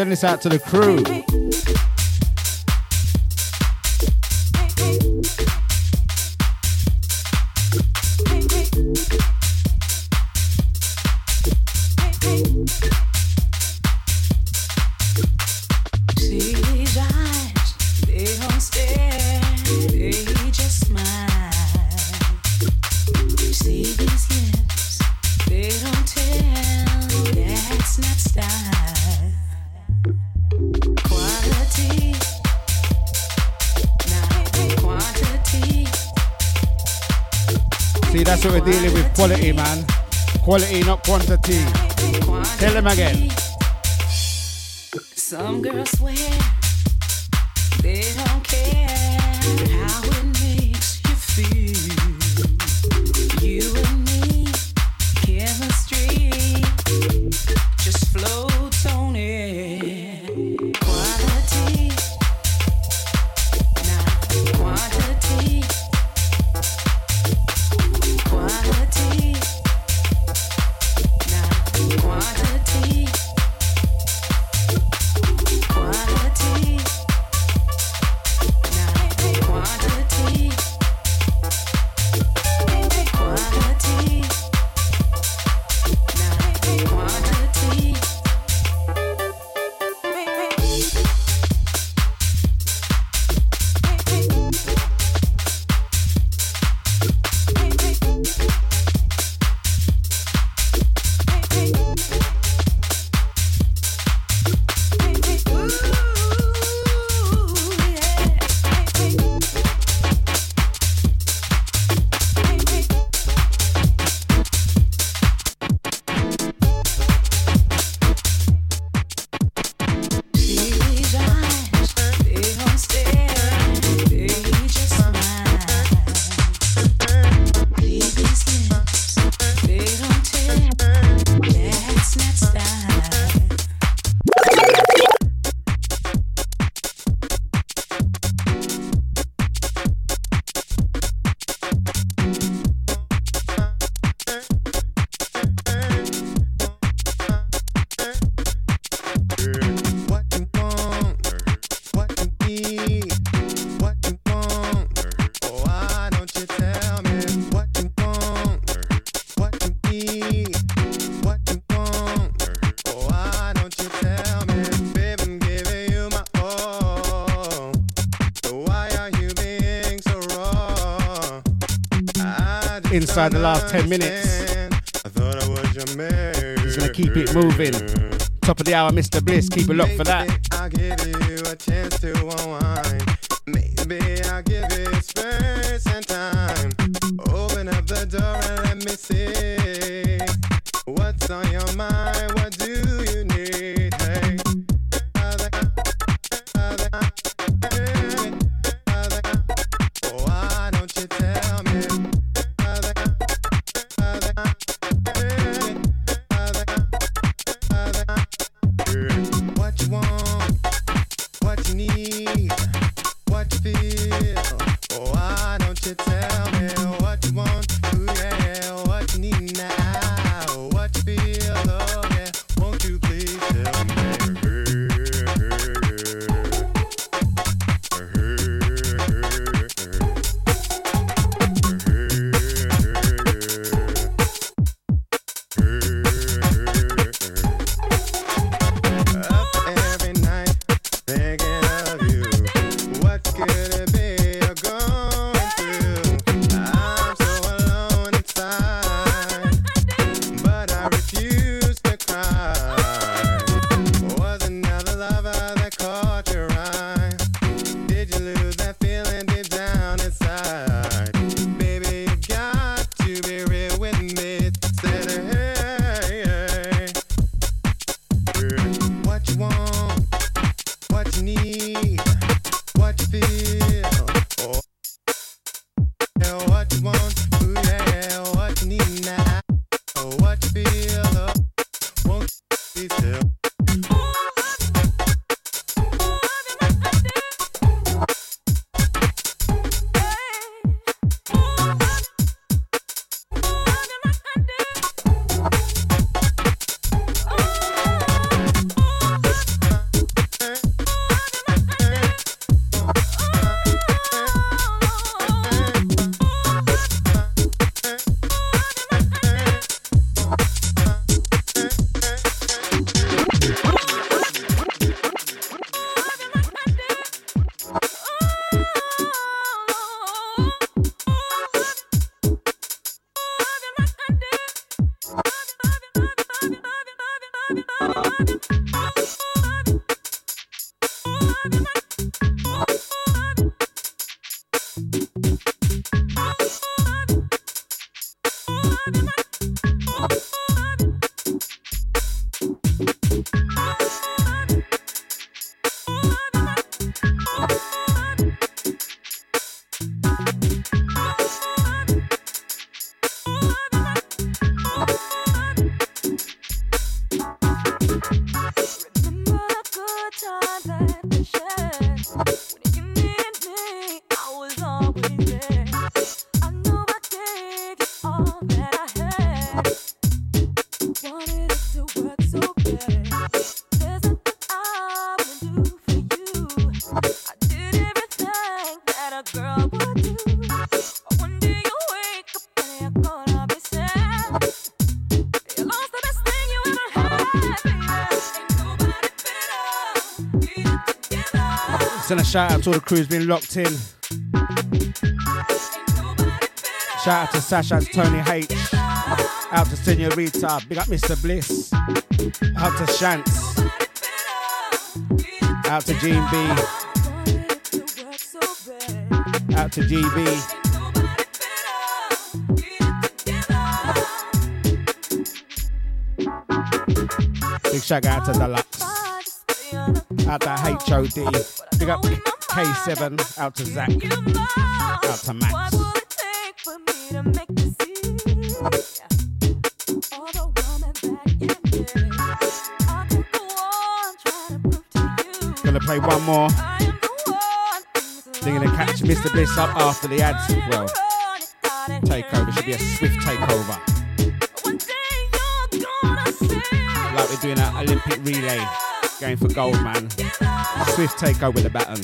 S2: Send this out to the crew.
S4: quality,
S2: man. Quality, not quantity. Tell him again.
S4: Some girls swear.
S2: inside the last 10 minutes.
S11: I thought I was your man.
S2: He's gonna keep it moving. Top of the hour, Mr. Bliss. Keep a look for that.
S1: Shout out to all the crew's been locked in. Shout out to Sasha, to Tony H. Out to Senorita. Big up Mr. Bliss. Out to Shants. Out to Gene B. Out to GB. Big shout out to Deluxe. Out to HOD. Up K7, out to Zach, out to Max. Gonna play one more. Then gonna catch Mr. Bliss up after the ads. Well, takeover should be a swift takeover. Like we're doing an Olympic relay, going for gold, man. Swift takeover with the baton.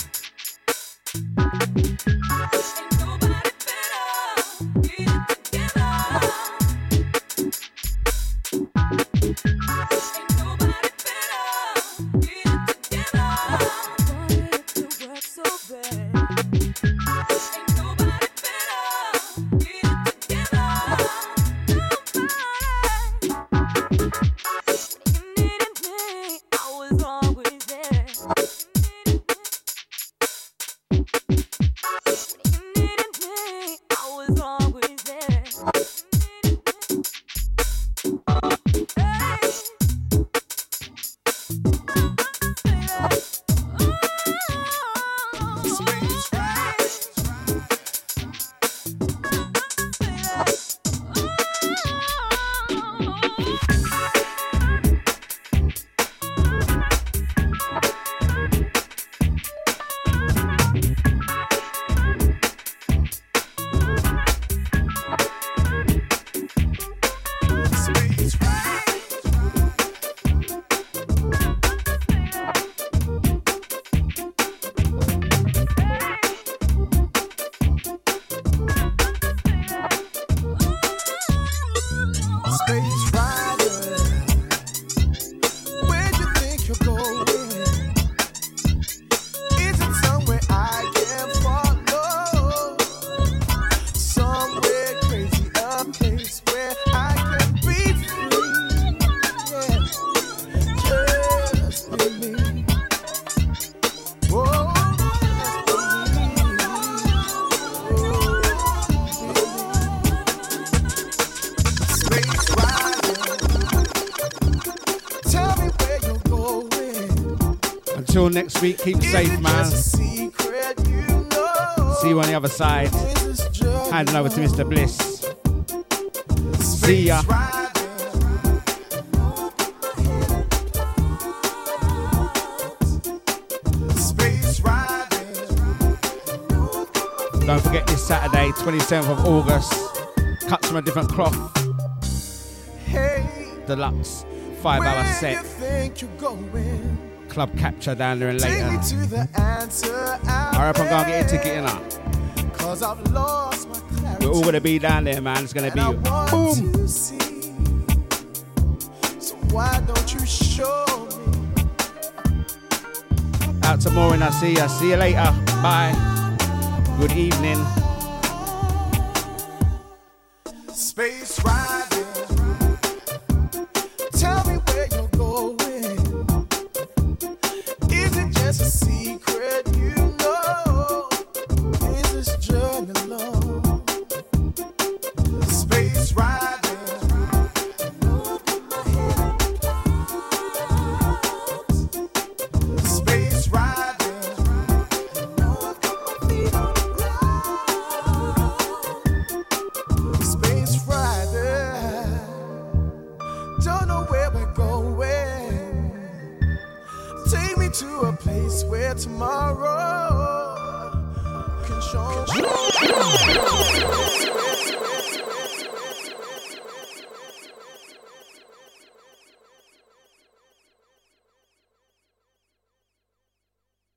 S5: Week. Keep safe, man. See you on the other side. Handing over to Mr. Bliss. See ya. Don't forget this Saturday, 27th of August, cuts from a different cloth. Deluxe five hour set. Club capture down there in Leyton. I I'm gonna get a ticket in We're all gonna be down there, man. It's gonna be boom. To so why don't you show me? Out tomorrow and I see ya. See you later. Bye. Good evening.